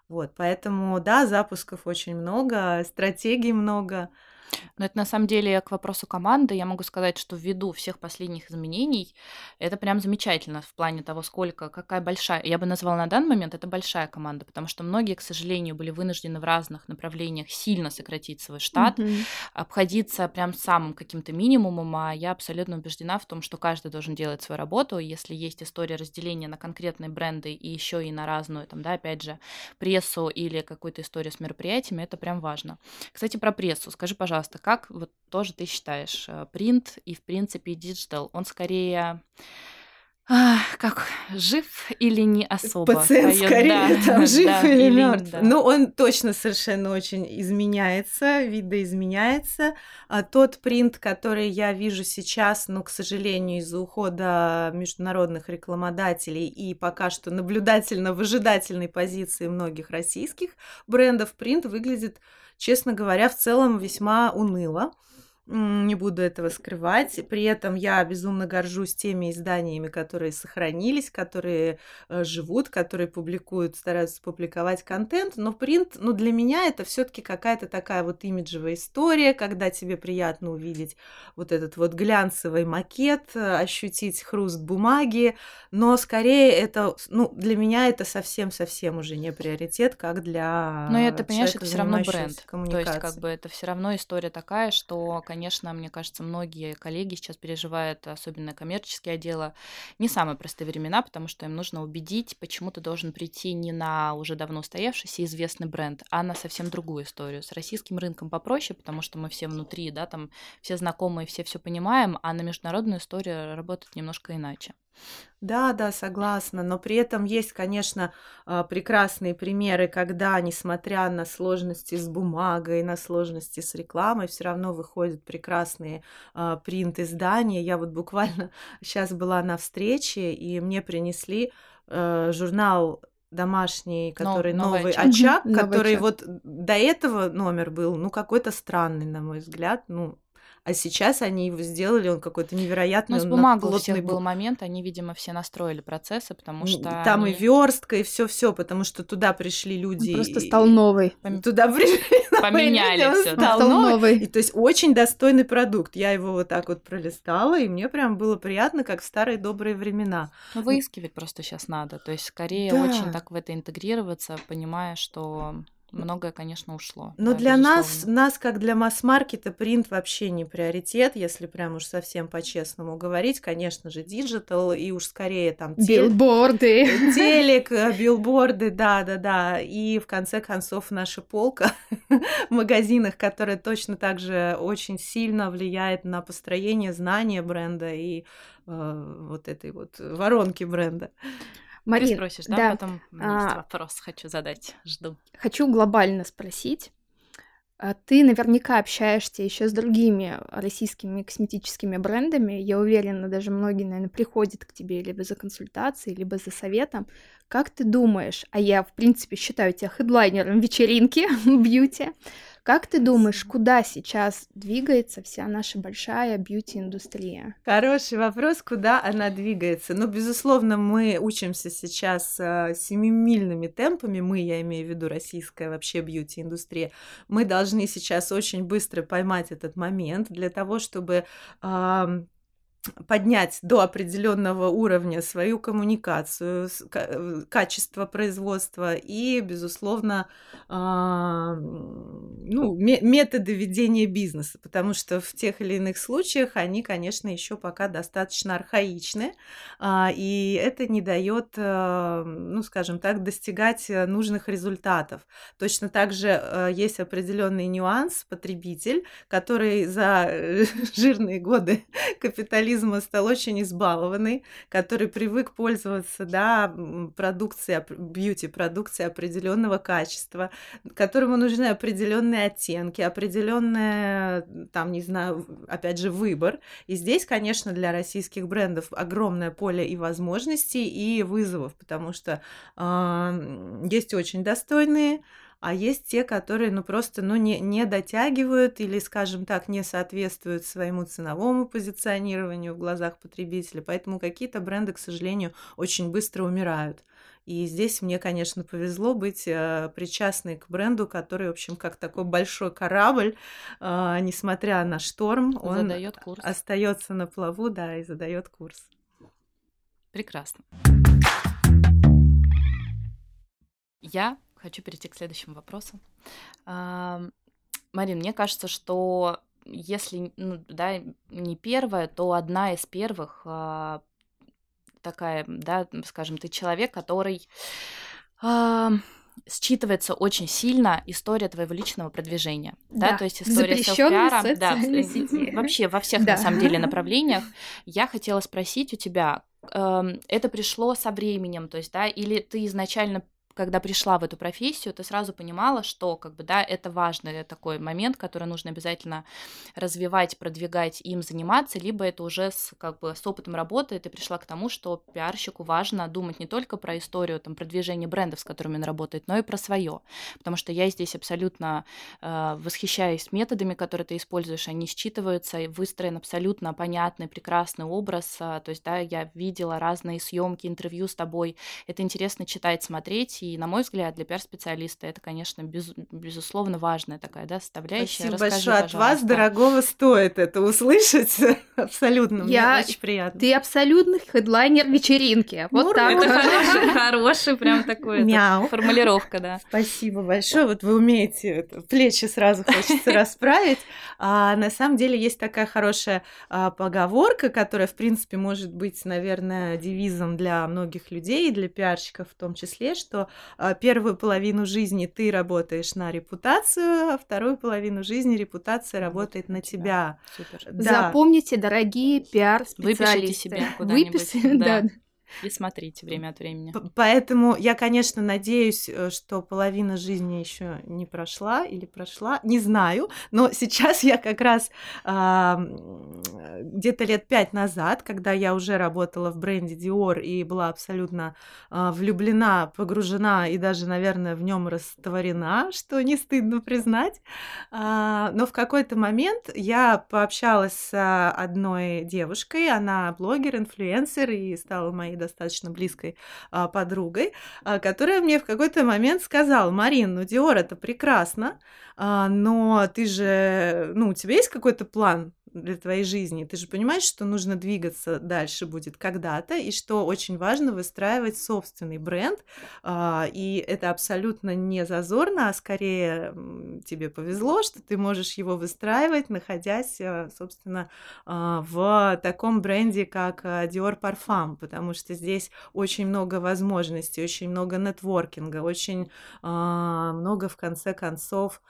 S3: Вот, поэтому, да, запусков очень много, стратегий много.
S2: Но это на самом деле к вопросу команды. Я могу сказать, что ввиду всех последних изменений, это прям замечательно в плане того, сколько, какая большая, я бы назвала на данный момент, это большая команда, потому что многие, к сожалению, были вынуждены в разных направлениях сильно сократить свой штат, mm-hmm. обходиться прям самым каким-то минимумом, а я абсолютно убеждена в том, что каждый должен делать свою работу. Если есть история разделения на конкретные бренды и еще и на разную, там, да, опять же, прессу или какую-то историю с мероприятиями, это прям важно. Кстати, про прессу. Скажи, пожалуйста, как вот тоже ты считаешь, принт и, в принципе, диджитал, он скорее А, как жив или не особо?
S3: Пациент
S2: Поёт,
S3: скорее
S2: да,
S3: там жив
S2: да,
S3: или
S2: или
S3: мертв.
S2: да.
S3: Ну, он точно совершенно очень изменяется, видоизменяется. А тот принт, который я вижу сейчас, ну, к сожалению, из-за ухода международных рекламодателей и пока что наблюдательно-выжидательной позиции многих российских брендов, принт выглядит, честно говоря, в целом весьма уныло. Не буду этого скрывать. При этом я безумно горжусь теми изданиями, которые сохранились, которые э, живут, которые публикуют, стараются публиковать контент. Но принт, ну, для меня это все-таки какая-то такая вот имиджевая история, когда тебе приятно увидеть вот этот вот глянцевый макет, э, ощутить хруст бумаги. Но скорее это, ну, для меня это совсем-совсем уже не приоритет, как для
S2: Но это, понимаешь, это все равно бренд. То есть, как бы это все равно история такая, что, конечно, мне кажется, многие коллеги сейчас переживают, особенно коммерческие отделы, не самые простые времена, потому что им нужно убедить, почему ты должен прийти не на уже давно устоявшийся известный бренд, а на совсем другую историю. С российским рынком попроще, потому что мы все внутри, да, там все знакомые, все все понимаем, а на международную историю работает немножко иначе.
S3: Да, да, согласна, но при этом есть, конечно, а, прекрасные примеры, когда, несмотря на сложности с бумагой, на сложности с рекламой, все равно выходят прекрасные а, принт-издания. Я вот буквально сейчас была на встрече, и мне принесли э, журнал домашний,
S2: Но-
S3: который
S2: новый
S3: новый
S2: очаг.
S3: очаг,
S1: Мгм, новый
S3: который
S1: очаг.
S3: вот до этого номер был, ну, какой-то странный, на мой взгляд, ну, а сейчас они его сделали, он какой-то невероятный,
S2: Ну, с
S3: он
S2: бумагой у всех был момент, они, видимо, все настроили процессы, потому что
S3: Там и
S2: они
S3: верстка, и все, все, потому что туда пришли
S1: Он
S3: люди.
S1: просто
S3: и-
S1: стал новый.
S2: пом-
S3: Туда пришли
S2: Поменяли
S3: он
S1: Он
S2: да.
S3: стал
S1: стал
S3: новый. И то есть очень достойный продукт. Я его вот так вот пролистала, и мне прям было приятно, как в старые добрые времена.
S2: Ну, выискивать просто сейчас надо. То есть, скорее
S3: Да.
S2: очень так в это интегрироваться, понимая, что многое, конечно, ушло.
S3: Но
S2: да,
S3: для нас,
S2: безусловно.
S3: нас, как для масс-маркета, принт вообще не приоритет, если прям уж совсем по-честному говорить. Конечно же, диджитал и уж скорее там теле-
S1: Билборды.
S3: Телек, билборды, да, да, да. И в конце концов наша полка в магазинах, которая точно так же очень сильно влияет на построение знания бренда и э, вот этой вот воронки бренда.
S2: Ты
S1: Марин,
S2: спросишь, да?
S1: да,
S2: Потом
S1: а,
S2: вопрос, хочу задать, жду.
S1: хочу глобально спросить. А Ты наверняка общаешься еще с другими российскими косметическими брендами. Я уверена, даже многие, наверное, приходят к тебе либо за консультацией, либо за советом. Как ты думаешь, а я, в принципе, считаю тебя хедлайнером вечеринки бьюти, как ты думаешь, куда сейчас двигается вся наша большая бьюти-индустрия?
S3: Хороший вопрос, куда она двигается. Ну, безусловно, мы учимся сейчас э, семимильными темпами, мы, я имею в виду российская вообще бьюти-индустрия, мы должны сейчас очень быстро поймать этот момент для того, чтобы поднять до определенного уровня свою коммуникацию, э, качество производства и, безусловно, а, ну, ме- методы ведения бизнеса, потому что в тех или иных случаях они, конечно, еще пока достаточно архаичны, а, и это не дает, э, ну, скажем так, достигать э, нужных результатов. Точно так же есть определенный нюанс, потребитель, который за жирные годы капитализма стал очень избалованный, который привык пользоваться, да, продукцией, бьюти-продукцией определенного качества, которому нужны определенные оттенки, определенная, там, не знаю, опять же, выбор. И здесь, конечно, для российских брендов огромное поле и возможностей, и вызовов, потому что м, есть очень достойные, а есть те, которые, ну, просто, ну, не, не дотягивают или, скажем так, не соответствуют своему ценовому позиционированию в глазах потребителя. Поэтому какие-то бренды, к сожалению, очень быстро умирают. И здесь мне, конечно, повезло быть э, причастной к бренду, который, в общем, как такой большой корабль, э, несмотря на шторм, он
S2: Задает курс.
S3: остается на плаву, да, и задает курс.
S2: Прекрасно. Я хочу перейти к следующему вопросу. Марин, мне кажется, что если, ну, да, не первая, то одна из первых а, такая, да, скажем, ты человек, который ам, считывается очень сильно история твоего личного продвижения, да,
S1: Да,
S2: то есть история селф-пиара, да,
S1: сети.
S2: вообще во всех
S1: Да.
S2: на самом деле направлениях. Я хотела спросить у тебя, это пришло со временем, то есть, да, или ты изначально когда пришла в эту профессию, ты сразу понимала, что, как бы, да, это важный такой момент, который нужно обязательно развивать, продвигать, им заниматься, либо это уже с, как бы, с опытом работы ты пришла к тому, что пиарщику важно думать не только про историю, там, продвижение брендов, с которыми он работает, но и про свое, потому что я здесь абсолютно э, восхищаюсь методами, которые ты используешь, они считываются, и выстроен абсолютно понятный, прекрасный образ, а, то есть, да, я видела разные съемки, интервью с тобой, это интересно читать, смотреть, и, на мой взгляд, для пиар-специалиста это, конечно, без- безусловно важная такая, да, составляющая.
S3: Спасибо
S2: Расскажи,
S3: большое. От вас,
S2: пожалуйста.
S3: дорогого, стоит это услышать. Абсолютно. Мне
S1: Я-
S3: очень приятно.
S1: Ты абсолютный хедлайнер вечеринки. Вот
S3: Ну,
S1: так.
S2: Это хороший, хороший прям такой формулировка, да.
S3: Спасибо большое. Вот вы умеете это, плечи сразу хочется расправить. А, на самом деле есть такая хорошая а, поговорка, которая, в принципе, может быть, наверное, девизом для многих людей, и для пиарщиков в том числе, что первую половину жизни ты работаешь на репутацию, а вторую половину жизни репутация работает на тебя.
S2: Супер.
S3: Да.
S1: Запомните, дорогие пиар-специалисты.
S2: Выпишите себе куда-нибудь,
S1: Выпишите,
S2: да.
S1: да.
S2: И смотрите время от времени.
S3: Поэтому я, конечно, надеюсь, э, что половина жизни еще не прошла или прошла, не знаю, но сейчас я как раз а, м, где-то лет пять назад, когда я уже работала в бренде Dior и была абсолютно а, влюблена, погружена и даже, наверное, в нем растворена, что не стыдно признать, а, но в какой-то момент я пообщалась с а, одной девушкой, она блогер, инфлюенсер и стала моей достаточно близкой а, подругой, а, которая мне в какой-то момент сказала, Марин, ну Диор это прекрасно, а, но ты же, ну у тебя есть какой-то план для твоей жизни. Ты же понимаешь, что нужно двигаться дальше будет когда-то, и что очень важно выстраивать собственный бренд. а, И это абсолютно не зазорно, а скорее тебе повезло, что ты можешь его выстраивать, находясь, а, собственно, а, в таком бренде, как Dior Parfum, потому что здесь очень много возможностей, очень много нетворкинга, очень много, в конце концов,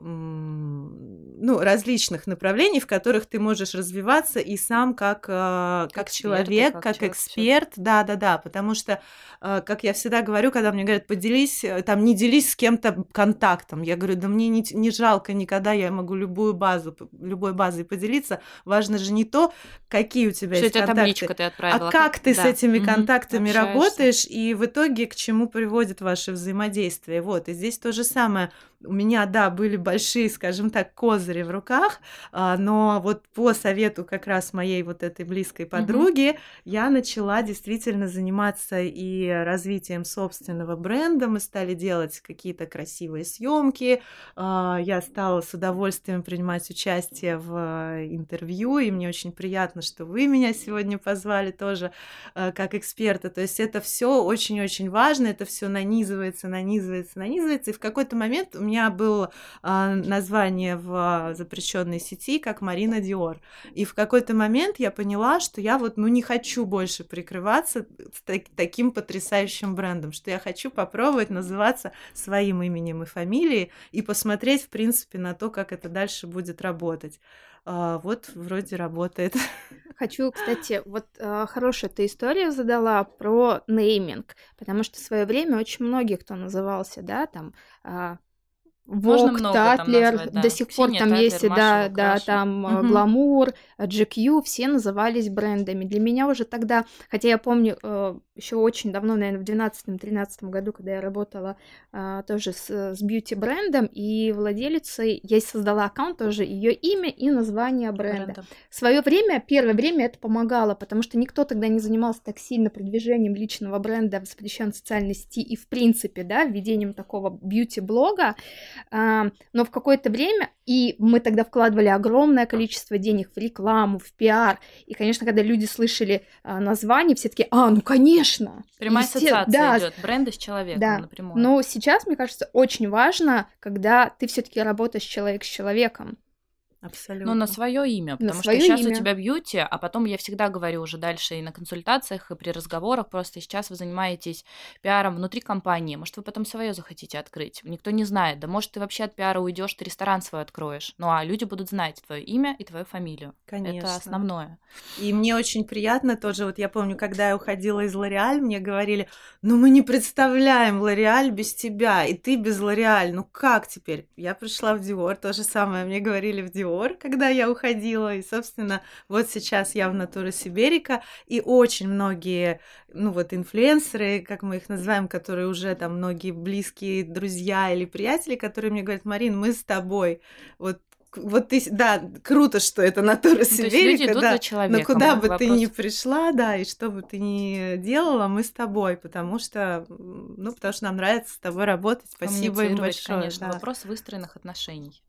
S3: ну, различных направлений, в которых ты можешь развиваться и сам как, а, как
S2: Эксперт,
S3: человек,
S2: как
S3: как,
S2: человек,
S3: эксперт, да, да, да, потому что, а, как я всегда говорю, когда мне говорят, поделись, э, там, не делись с кем-то контактом, я говорю, да мне не, не жалко никогда, я могу любую базу, любой базой поделиться, важно же не то, какие у тебя
S2: Что
S3: есть контакты,
S2: ты отправила?
S3: а как ты с
S2: Да.
S3: этими
S2: Мгм.
S3: контактами
S2: Общаешься.
S3: работаешь, и в итоге к чему приводит ваше взаимодействие? Вот, и здесь то же самое. У меня, да, были большие, скажем так, козыри в руках, а, но вот по совету как раз моей вот этой близкой подруги я начала действительно заниматься и развитием собственного бренда. Мы стали делать какие-то красивые съемки. Я стала с удовольствием принимать участие в э, интервью, и мне очень приятно, что вы меня сегодня позвали тоже э, как эксперта. То есть это все очень-очень важно, это все нанизывается, нанизывается, нанизывается. И в какой-то момент у меня было а, название в запрещенной сети как Марина Диор. И в какой-то момент я поняла, что я вот ну не хочу больше прикрываться так- таким потрясающим брендом, что я хочу попробовать называться своим именем и фамилией и посмотреть, в принципе, на то, как это дальше будет работать. А, вот вроде работает.
S1: Хочу, кстати, вот э, хорошую ты историю задала про нейминг, потому что в свое время очень многие, кто назывался, да, там а,
S2: Там
S1: Татлер,
S2: назвать, да.
S1: до сих пор там
S2: Татлер,
S1: есть,
S2: Маша
S1: да, да,
S2: Лукаша.
S1: там э,
S3: Мгм.
S1: Гламур, э, GQ, все назывались брендами. Для меня уже тогда, хотя я помню еще очень давно, наверное, в 2012-2013 году, когда я работала тоже с, с бьюти-брендом, и владелицей, я создала аккаунт тоже, ее имя и название бренда.
S2: Бренда.
S1: В свое время, первое время это помогало, потому что никто тогда не занимался так сильно продвижением личного бренда в запрещенной социальной сети и, в принципе, да, введением такого бьюти-блога. Но в какое-то время, и мы тогда вкладывали огромное количество денег в рекламу, в пиар, и, конечно, когда люди слышали а, название, все таки а, ну, конечно!
S2: Прямая
S1: Есте-
S2: ассоциация
S1: да,
S2: идет бренда с человеком
S1: да.
S2: напрямую.
S1: Но сейчас, мне кажется, очень важно, когда ты все-таки работаешь человек с человеком.
S3: Абсолютно.
S2: Но на свое имя,
S1: На
S2: потому что
S1: своё
S2: сейчас у
S1: имя.
S2: тебя бьюти, а потом я всегда говорю уже дальше и на консультациях, и при разговорах, просто сейчас вы занимаетесь пиаром внутри компании, может, вы потом свое захотите открыть, никто не знает, да может, ты вообще от пиара уйдешь, ты ресторан свой откроешь, ну а люди будут знать твое имя и твою фамилию.
S3: Конечно.
S2: Это основное.
S3: И мне очень приятно тоже, вот я помню, когда я уходила из Лореаль, мне говорили, ну мы не представляем Лореаль без тебя, и ты без Лореаль, ну как теперь? Я пришла в Диор, то же самое мне говорили в Диор, когда я уходила, и, собственно, вот сейчас я в Натура Сиберика, и очень многие, ну вот инфлюенсеры, как мы их называем, которые уже там многие близкие друзья или приятели, которые мне говорят, Марин, мы с тобой, вот вот ты, да, круто, что это натура
S2: Ну, идут
S3: да. Но куда бы ты
S2: Вопрос-
S3: ни пришла, да, и что бы ты ни делала, мы с тобой, потому что, ну, потому что нам нравится с тобой работать. Спасибо им большое.
S2: конечно,
S3: да.
S2: вопрос выстроенных отношений.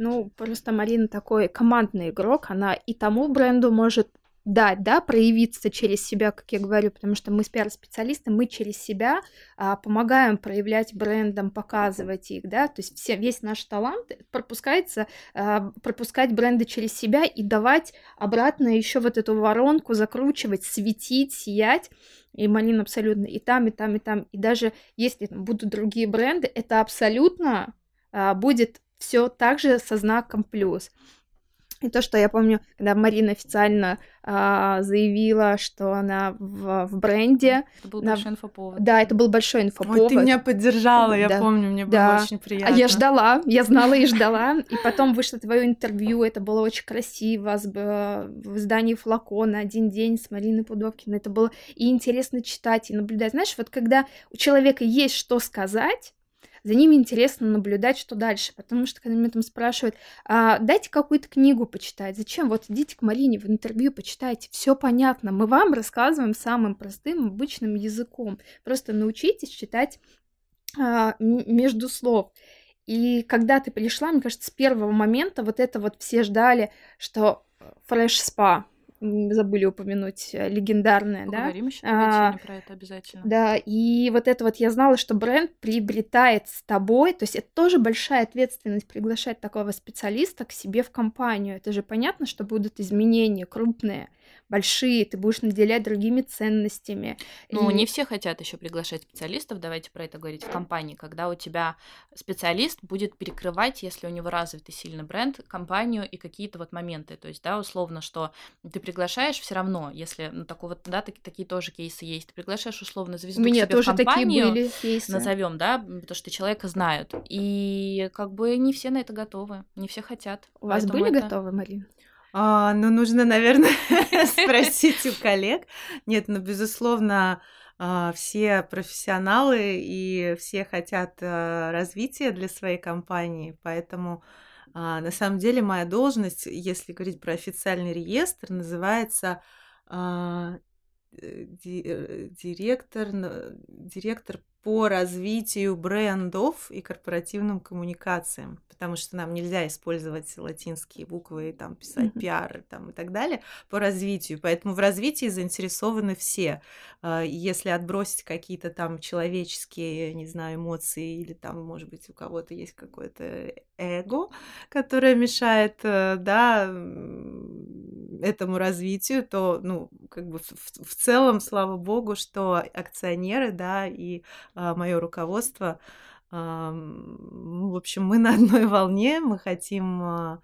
S1: Ну, просто Марина такой командный игрок, она и тому бренду может дать, да, проявиться через себя, как я говорю, потому что мы с пиар-специалисты, мы через себя а, помогаем проявлять брендам, показывать их, да, то есть все, весь наш талант пропускается, а, пропускать бренды через себя и давать обратно еще вот эту воронку, закручивать, светить, сиять, и Марина абсолютно и там, и там, и там, и даже если там будут другие бренды, это абсолютно а, будет все так же со знаком плюс. И то, что я помню, когда Марина официально а, заявила, что она в, в бренде,
S2: Это был
S1: На-
S2: большой инфоповод.
S1: да, это был большой инфоповод.
S3: Ой, ты меня поддержала, я
S1: Да.
S3: помню, мне
S1: Да.
S3: было очень
S1: А
S3: приятно.
S1: я ждала, я знала и ждала. И потом вышло твое интервью, это было очень красиво, с, б- в издании «Флакона», «Один день» с Мариной Пудовкиной. Это было и интересно читать, и наблюдать. Знаешь, вот когда у человека есть что сказать, за ними интересно наблюдать, что дальше. Потому что, когда меня там спрашивают, а, дайте какую-то книгу почитать. Зачем? Вот идите к Марине в интервью, почитайте. Все понятно. Мы вам рассказываем самым простым, обычным языком. Просто научитесь читать а, между слов. И когда ты пришла, мне кажется, с первого момента вот это вот все ждали, что фреш спа, забыли упомянуть, э, легендарная, да?
S2: Поговорим еще
S1: А,
S2: про это обязательно.
S1: Да, и вот это вот я знала, что бренд приобретает с тобой, то есть это тоже большая ответственность приглашать такого специалиста к себе в компанию. Это же понятно, что будут изменения крупные, большие, ты будешь наделять другими ценностями.
S2: Ну,
S1: И-
S2: не все хотят еще приглашать специалистов, давайте про это говорить в компании, когда у тебя специалист будет перекрывать, если у него развитый сильный бренд, компанию и какие-то вот моменты. То есть, да, условно, что ты приглашаешь все равно, если, ну, такого, да, таки- такие тоже кейсы есть, ты приглашаешь условно звезду
S1: У меня
S2: к себе
S1: тоже
S2: в
S1: такие
S2: компанию,
S1: были кейсы.
S2: назовем, да, потому что человека знают. И как бы не все на это готовы, не все хотят.
S1: У вас были
S2: это-
S1: готовы, Марина?
S3: А, ну, нужно, наверное, спросить у коллег. Нет, ну, безусловно, а, все профессионалы и все хотят а, развития для своей компании, поэтому а, на самом деле моя должность, если говорить про официальный реестр, называется э, э, директор, директор по развитию брендов и корпоративным коммуникациям, потому что нам нельзя использовать латинские буквы там писать
S1: Мгм.
S3: пиар там, и так далее по развитию. Поэтому в развитии заинтересованы все. А, Если отбросить какие-то там человеческие, не знаю, эмоции или там, может быть, у кого-то есть какое-то эго, которое мешает, э, да, этому развитию, то, ну, как бы в- в целом, слава богу, что акционеры, да, и мое руководство, ну, в общем, мы на одной волне, мы хотим а,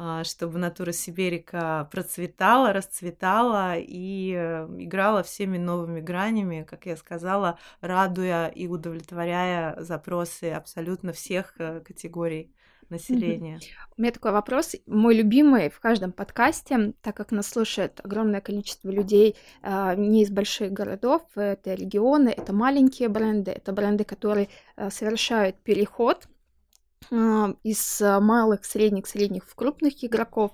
S3: а, чтобы натура Сиберика процветала, расцветала и э, играла всеми новыми гранями, как я сказала, радуя и удовлетворяя запросы абсолютно всех э, категорий населения.
S1: У меня такой вопрос, мой любимый в каждом подкасте, так как нас слушает огромное количество людей а, не из больших городов, это регионы, это маленькие бренды, это бренды, которые а, совершают переход а, из малых, средних, средних в крупных игроков.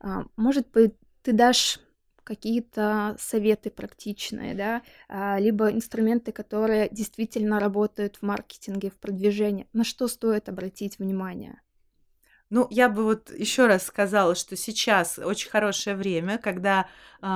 S1: А, Может быть, ты дашь какие-то советы практичные, да, либо инструменты, которые действительно работают в маркетинге, в продвижении. На что стоит обратить внимание?
S3: Ну, я бы вот еще раз сказала, что сейчас очень хорошее время, когда, э,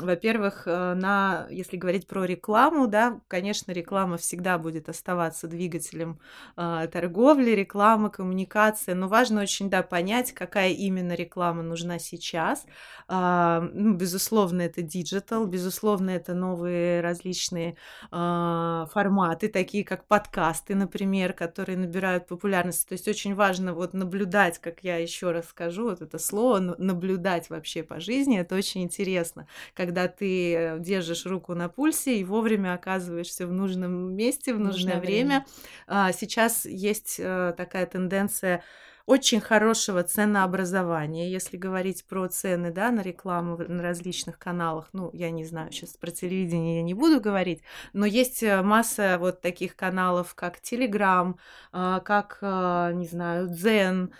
S3: во-первых, на, если говорить про рекламу, да, конечно, реклама всегда будет оставаться двигателем э, торговли, рекламы, коммуникации, но важно очень, да, понять, какая именно реклама нужна сейчас. Э, ну, безусловно, это диджитал, безусловно, это новые различные э, форматы, такие как подкасты, например, которые набирают популярность. То есть очень важно вот наблюдать наблюдать, как я еще раз скажу, вот это слово, наблюдать вообще по жизни, это очень интересно, когда ты держишь руку на пульсе и вовремя оказываешься в нужном месте, в нужное, нужное время. время. А, сейчас есть э, такая тенденция очень хорошего ценообразования, если говорить про цены да, на рекламу на различных каналах. Ну, я не знаю, сейчас про телевидение я не буду говорить, но есть э, масса вот таких каналов, как Telegram, а, как, а, не знаю, Zen,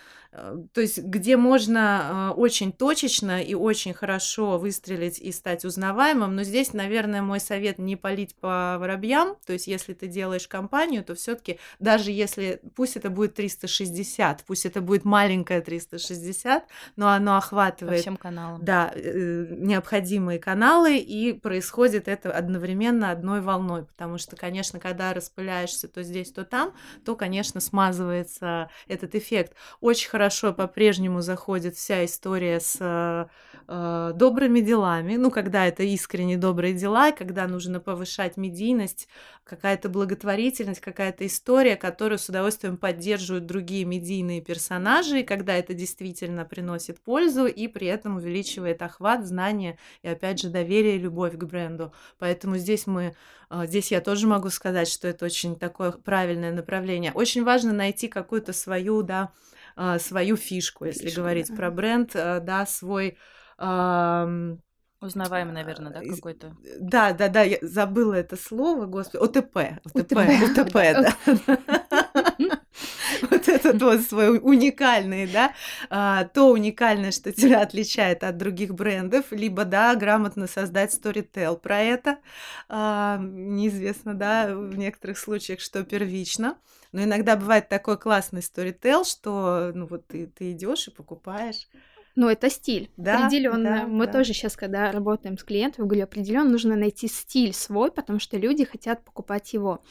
S3: то есть где можно э, очень точечно и очень хорошо выстрелить и стать узнаваемым, но здесь, наверное, мой совет не палить по воробьям, то есть если ты делаешь компанию, то все таки даже если, пусть это будет 360, пусть это будет маленькое 360, но оно охватывает...
S2: По всем каналам.
S3: Да, э, необходимые каналы, и происходит это одновременно одной волной, потому что, конечно, когда распыляешься то здесь, то там, то, конечно, смазывается этот эффект. Очень хорошо хорошо по-прежнему заходит вся история с э, добрыми делами, ну, когда это искренне добрые дела, когда нужно повышать медийность, какая-то благотворительность, какая-то история, которую с удовольствием поддерживают другие медийные персонажи, когда это действительно приносит пользу и при этом увеличивает охват, знания и, опять же, доверие и любовь к бренду. Поэтому здесь мы, э, здесь я тоже могу сказать, что это очень такое правильное направление. Очень важно найти какую-то свою, да, а, свою фишку, если фишку, говорить да. про бренд, а, да, свой...
S2: Узнаваемый, наверное, да, какой-то?
S3: Да, да, да, я забыла это слово, господи, ОТП, ОТП, ОТП, да. Вот этот вот свой уникальный, да, а, то уникальное, что тебя отличает от других брендов, либо, да, грамотно создать сторител про это. Неизвестно, да, в некоторых случаях, что первично. Но иногда бывает такой классный сторител, что ну вот ты, ты идешь и покупаешь
S1: ну, это стиль. Да, определенно. Да, Мы да. тоже сейчас, когда работаем с клиентом, говорю, определенно нужно найти стиль свой, потому что люди хотят покупать его.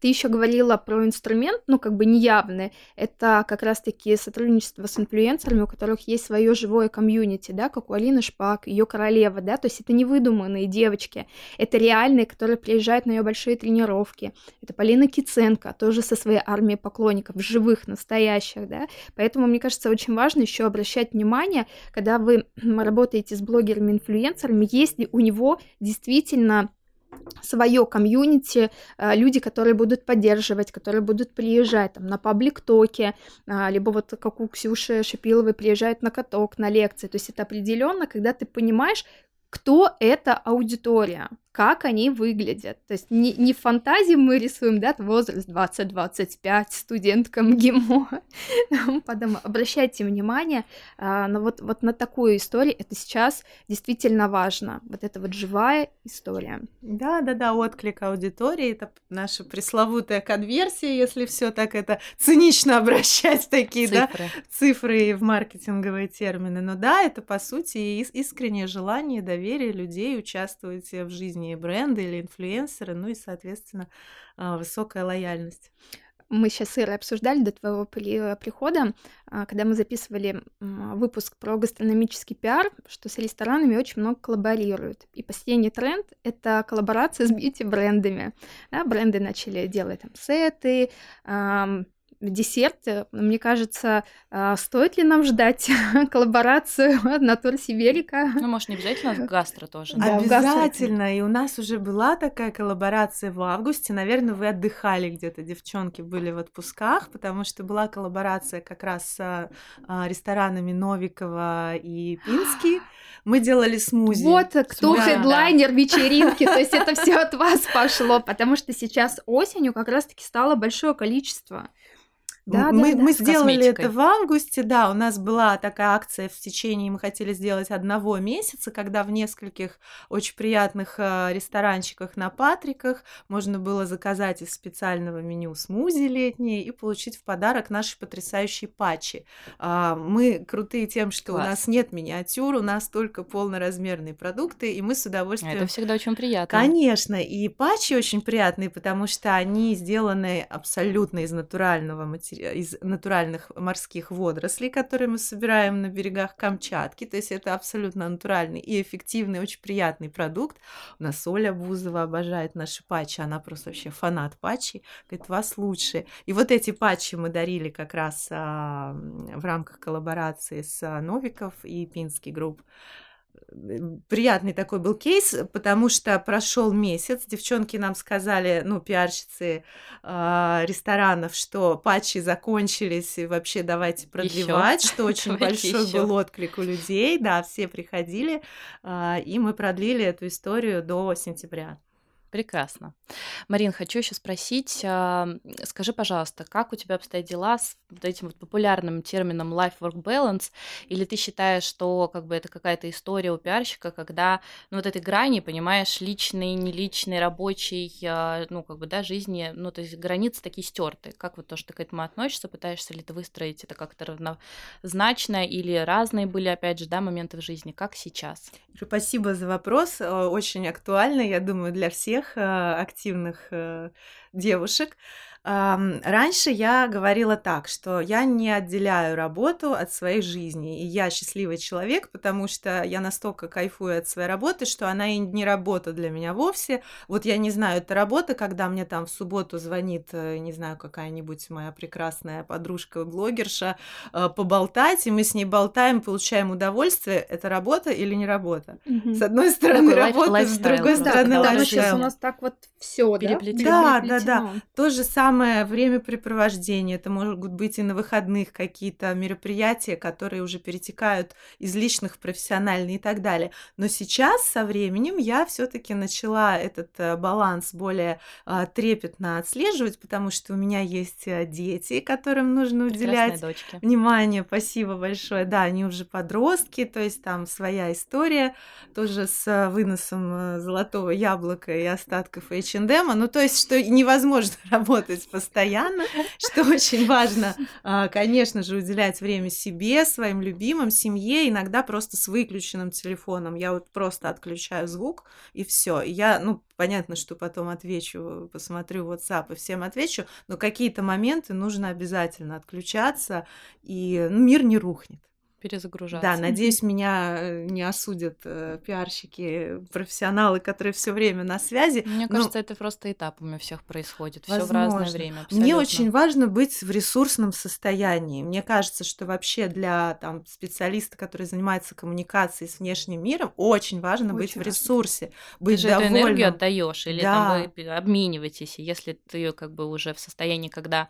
S1: Ты еще говорила про инструмент, ну, как бы неявный. Это как раз-таки сотрудничество с инфлюенсерами, у которых есть свое живое комьюнити, да, как у Алины Шпак, ее королева, да, то есть это не выдуманные девочки, это реальные, которые приезжают на ее большие тренировки. Это Полина Киценко, тоже со своей армией поклонников, живых, настоящих, да. Поэтому, мне кажется, очень важно еще обращать внимание когда вы работаете с блогерами-инфлюенсерами, если у него действительно свое комьюнити, а, люди, которые будут поддерживать, которые будут приезжать там, на паблик-токе, а, либо вот как у Ксюши Шипиловой приезжают на каток, на лекции. То есть это определенно, когда ты понимаешь, кто эта аудитория как они выглядят. То есть не, не в фантазии мы рисуем, да, возраст 20-25, студентка МГИМО. Потом обращайте внимание а, на вот, вот на такую историю. Это сейчас действительно важно. Вот это вот живая история.
S3: Да, да, да, отклик аудитории. Это наша пресловутая конверсия, если все так это цинично обращать такие, цифры. да, цифры в маркетинговые термины. Но да, это по сути искреннее желание, доверие людей участвовать в жизни компании, бренды или инфлюенсеры, ну и, соответственно, а, высокая лояльность.
S1: Мы сейчас с Ирой обсуждали до твоего прихода, а, когда мы записывали выпуск про гастрономический пиар, что с ресторанами очень много коллаборируют. И последний тренд — это коллаборация с бьюти-брендами. Да, бренды начали делать там сеты, десерт. Мне кажется, а, стоит ли нам ждать коллаборацию Натур Сиберика?
S2: Ну, может, не обязательно в гастро тоже.
S3: Да, обязательно. И у нас уже была такая коллаборация в августе. Наверное, вы отдыхали где-то, девчонки были в отпусках, потому что была коллаборация как раз с а, ресторанами Новикова и Пинский. Мы делали смузи.
S1: Вот кто да, хедлайнер да. вечеринки, то есть это все от вас пошло, потому что сейчас осенью как раз-таки стало большое количество Да,
S3: мы,
S1: да, да.
S3: мы
S2: С
S3: сделали
S2: косметикой.
S3: это в августе, да, у нас была такая акция в течение, мы хотели сделать одного месяца, когда в нескольких очень приятных э, ресторанчиках на Патриках можно было заказать из специального меню смузи летние и получить в подарок наши потрясающие патчи. А, Мы крутые тем, что у
S2: Класс.
S3: нас нет миниатюр, у нас только полноразмерные продукты, и мы с удовольствием
S2: Это всегда очень приятно.
S3: Конечно, и патчи очень приятные, потому что они сделаны абсолютно из натурального матери... из натуральных морских водорослей, которые мы собираем на берегах Камчатки. То есть это абсолютно натуральный и эффективный, очень приятный продукт. У нас Оля Бузова обожает наши патчи, она просто вообще фанат патчей, говорит, вас лучше. И вот эти патчи мы дарили как раз а, в рамках коллаборации с а, Новиков и Пинский групп приятный такой был кейс, потому что прошел месяц, девчонки нам сказали, ну, пиарщицы э, ресторанов, что патчи закончились, и вообще давайте продлевать, что очень
S2: Давайте
S3: большой
S2: ещё.
S3: был отклик у людей, да, все приходили, э, и мы продлили эту историю до сентября.
S2: Прекрасно. Марин, хочу еще спросить, а, скажи, пожалуйста, как у тебя обстоят дела с вот этим вот популярным термином life-work balance? Или ты считаешь, что как бы это какая-то история у пиарщика, когда ну, вот этой грани, понимаешь, личный, неличный, рабочий, а, ну как бы, да, жизни, ну то есть границы такие стерты. Как вот то, что ты к этому относишься, пытаешься ли ты выстроить это как-то равнозначно или разные были, опять же, да, моменты в жизни? Как сейчас?
S3: Спасибо за вопрос, э, очень актуальный, я думаю, для всех активных э, девушек. Раньше я говорила так, что я не отделяю работу от своей жизни, и я счастливый человек, потому что я настолько кайфую от своей работы, что она и не работа для меня вовсе. Вот я не знаю, это работа, когда мне там в субботу звонит, э, не знаю, какая-нибудь моя прекрасная подружка-блогерша, э, поболтать, и мы с ней болтаем, получаем удовольствие. Это работа или не работа? С одной стороны
S2: Такой лайф-
S3: работа, с другой стороны
S2: да,
S1: сейчас у нас так вот все, да?
S2: Переплетено.
S3: Да, да, да. То же самое времяпрепровождение. Это могут быть и на выходных какие-то мероприятия, которые уже перетекают из личных в профессиональные и так далее. Но сейчас со временем я все-таки начала этот э, баланс более а, трепетно отслеживать, потому что у меня есть э, дети, которым нужно уделять
S2: дочки.
S3: Внимание, спасибо большое. Да, они уже подростки, то есть там своя история, тоже с э, выносом э, золотого яблока и остатков H&M. Ну, то есть, что невозможно работать постоянно, что очень важно, а, конечно же, уделять время себе, своим любимым, семье, иногда просто с выключенным телефоном. Я вот просто отключаю звук, и все. Я, ну, понятно, что потом отвечу, посмотрю WhatsApp и всем отвечу, но какие-то моменты нужно обязательно отключаться, и ну, мир не рухнет.
S2: Перезагружаться.
S3: Да, надеюсь, меня э, не осудят э, пиарщики, профессионалы, которые все время на связи.
S2: Мне
S3: но
S2: кажется, это просто этапами всех происходит. Все в разное время.
S3: Мне
S2: абсолютно.
S3: очень важно быть в ресурсном состоянии. Мне кажется, что вообще для там, специалиста, который занимается коммуникацией с внешним миром, очень важно быть
S1: Очень
S3: в
S1: важно.
S3: ресурсе,
S2: Ты
S3: быть
S2: же эту энергию
S3: довольным.
S2: отдаешь, или
S3: Да.
S2: там вы обмениваетесь, если ты как бы уже в состоянии, когда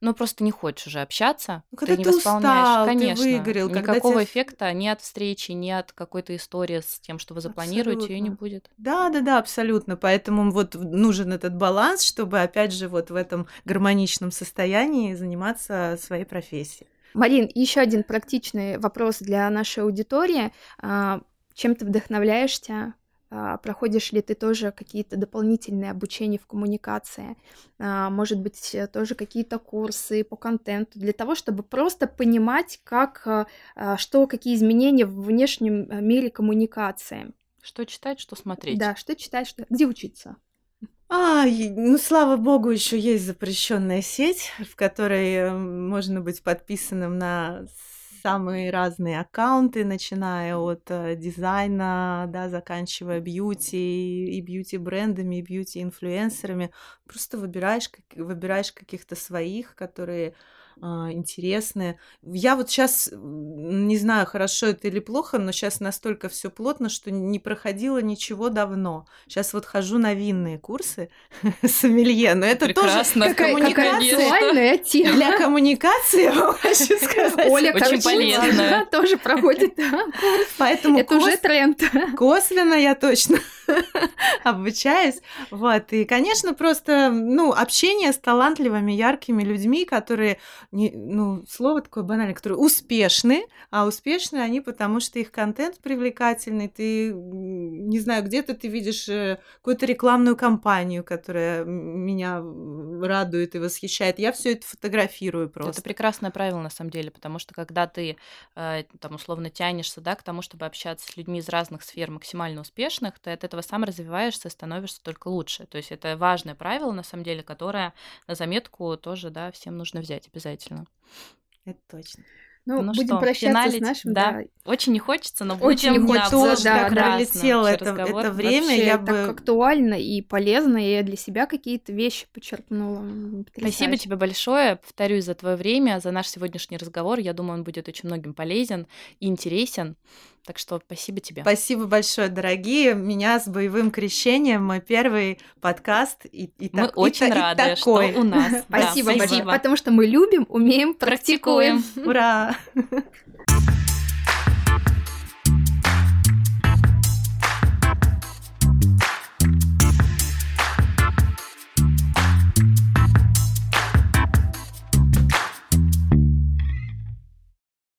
S2: ну просто не хочешь уже общаться,
S3: Ну, когда
S2: ты не
S3: ты
S2: восполняешь,
S3: устал, ты
S2: конечно,
S3: выгорел, когда
S2: никакого
S3: тебя-
S2: эффекта ни от встречи, ни от какой-то истории с тем, что вы запланируете, ее не
S3: Абсолютно.
S2: будет.
S3: Да, да, да, абсолютно. Поэтому вот нужен этот баланс, чтобы, опять же, вот в этом гармоничном состоянии заниматься своей профессией.
S1: Марин, еще один практичный вопрос для нашей аудитории. А, Чем ты вдохновляешься? А, Проходишь ли ты тоже какие-то дополнительные обучения в коммуникации? А, Может быть, э, тоже какие-то курсы по контенту для того, чтобы просто понимать, как, а, а, что, какие изменения в внешнем э, мире коммуникации.
S2: Что читать, что смотреть.
S1: Да, что читать, что... где учиться?
S3: А, ну, слава богу, еще есть запрещенная сеть, в которой э, можно быть подписанным на самые разные аккаунты, начиная от э, дизайна, да, заканчивая бьюти и бьюти-брендами, и бьюти-инфлюенсерами. Просто выбираешь, выбираешь каких-то своих, которые интересные. Я вот сейчас не знаю, хорошо это или плохо, но сейчас настолько все плотно, что не проходила ничего давно. Сейчас вот хожу на винные курсы сомелье, но это
S2: Прекрасно.
S3: тоже
S1: Какая,
S3: коммуникация.
S1: тема.
S3: Для коммуникации, я вам хочу сказать.
S1: Оля,
S2: Очень
S1: да, тоже проходит.
S3: Поэтому
S1: Это уже тренд.
S3: косвенно я точно обучаюсь. Вот. И, конечно, просто, ну, общение с талантливыми, яркими людьми, которые не, ну, слово такое банальное, которые успешны, а успешны они потому, что их контент привлекательный, ты, не знаю, где-то ты видишь э, какую-то рекламную кампанию, которая меня радует и восхищает. Я все это фотографирую просто.
S2: Это прекрасное правило, на самом деле, потому что когда ты, э, там, условно, тянешься, да, к тому, чтобы общаться с людьми из разных сфер максимально успешных, ты от этого сам развиваешься, становишься только лучше. То есть это важное правило, на самом деле, которое на заметку тоже, да, всем нужно взять обязательно.
S3: Это точно.
S1: Ну, ну будем что, прощаться финалить? с нашим,
S2: да. да. Очень не хочется, но Очень
S3: будем,
S2: хочется,
S3: тоже, да, да, пролетело это, это время,
S1: Вообще,
S3: я
S1: так
S3: бы...
S1: актуально и полезно, и я для себя какие-то вещи подчеркнула.
S2: Потрясающе. Спасибо тебе большое, повторюсь, за твое время, за наш сегодняшний разговор. Я думаю, он будет очень многим полезен и интересен. Так что спасибо тебе.
S3: Спасибо большое, дорогие. Меня с боевым крещением, мой первый подкаст. И, и
S2: мы
S3: так,
S2: очень
S3: и,
S2: рады,
S3: и такой.
S2: что у нас.
S1: Спасибо большое, потому что мы любим, умеем, практикуем.
S3: Ура!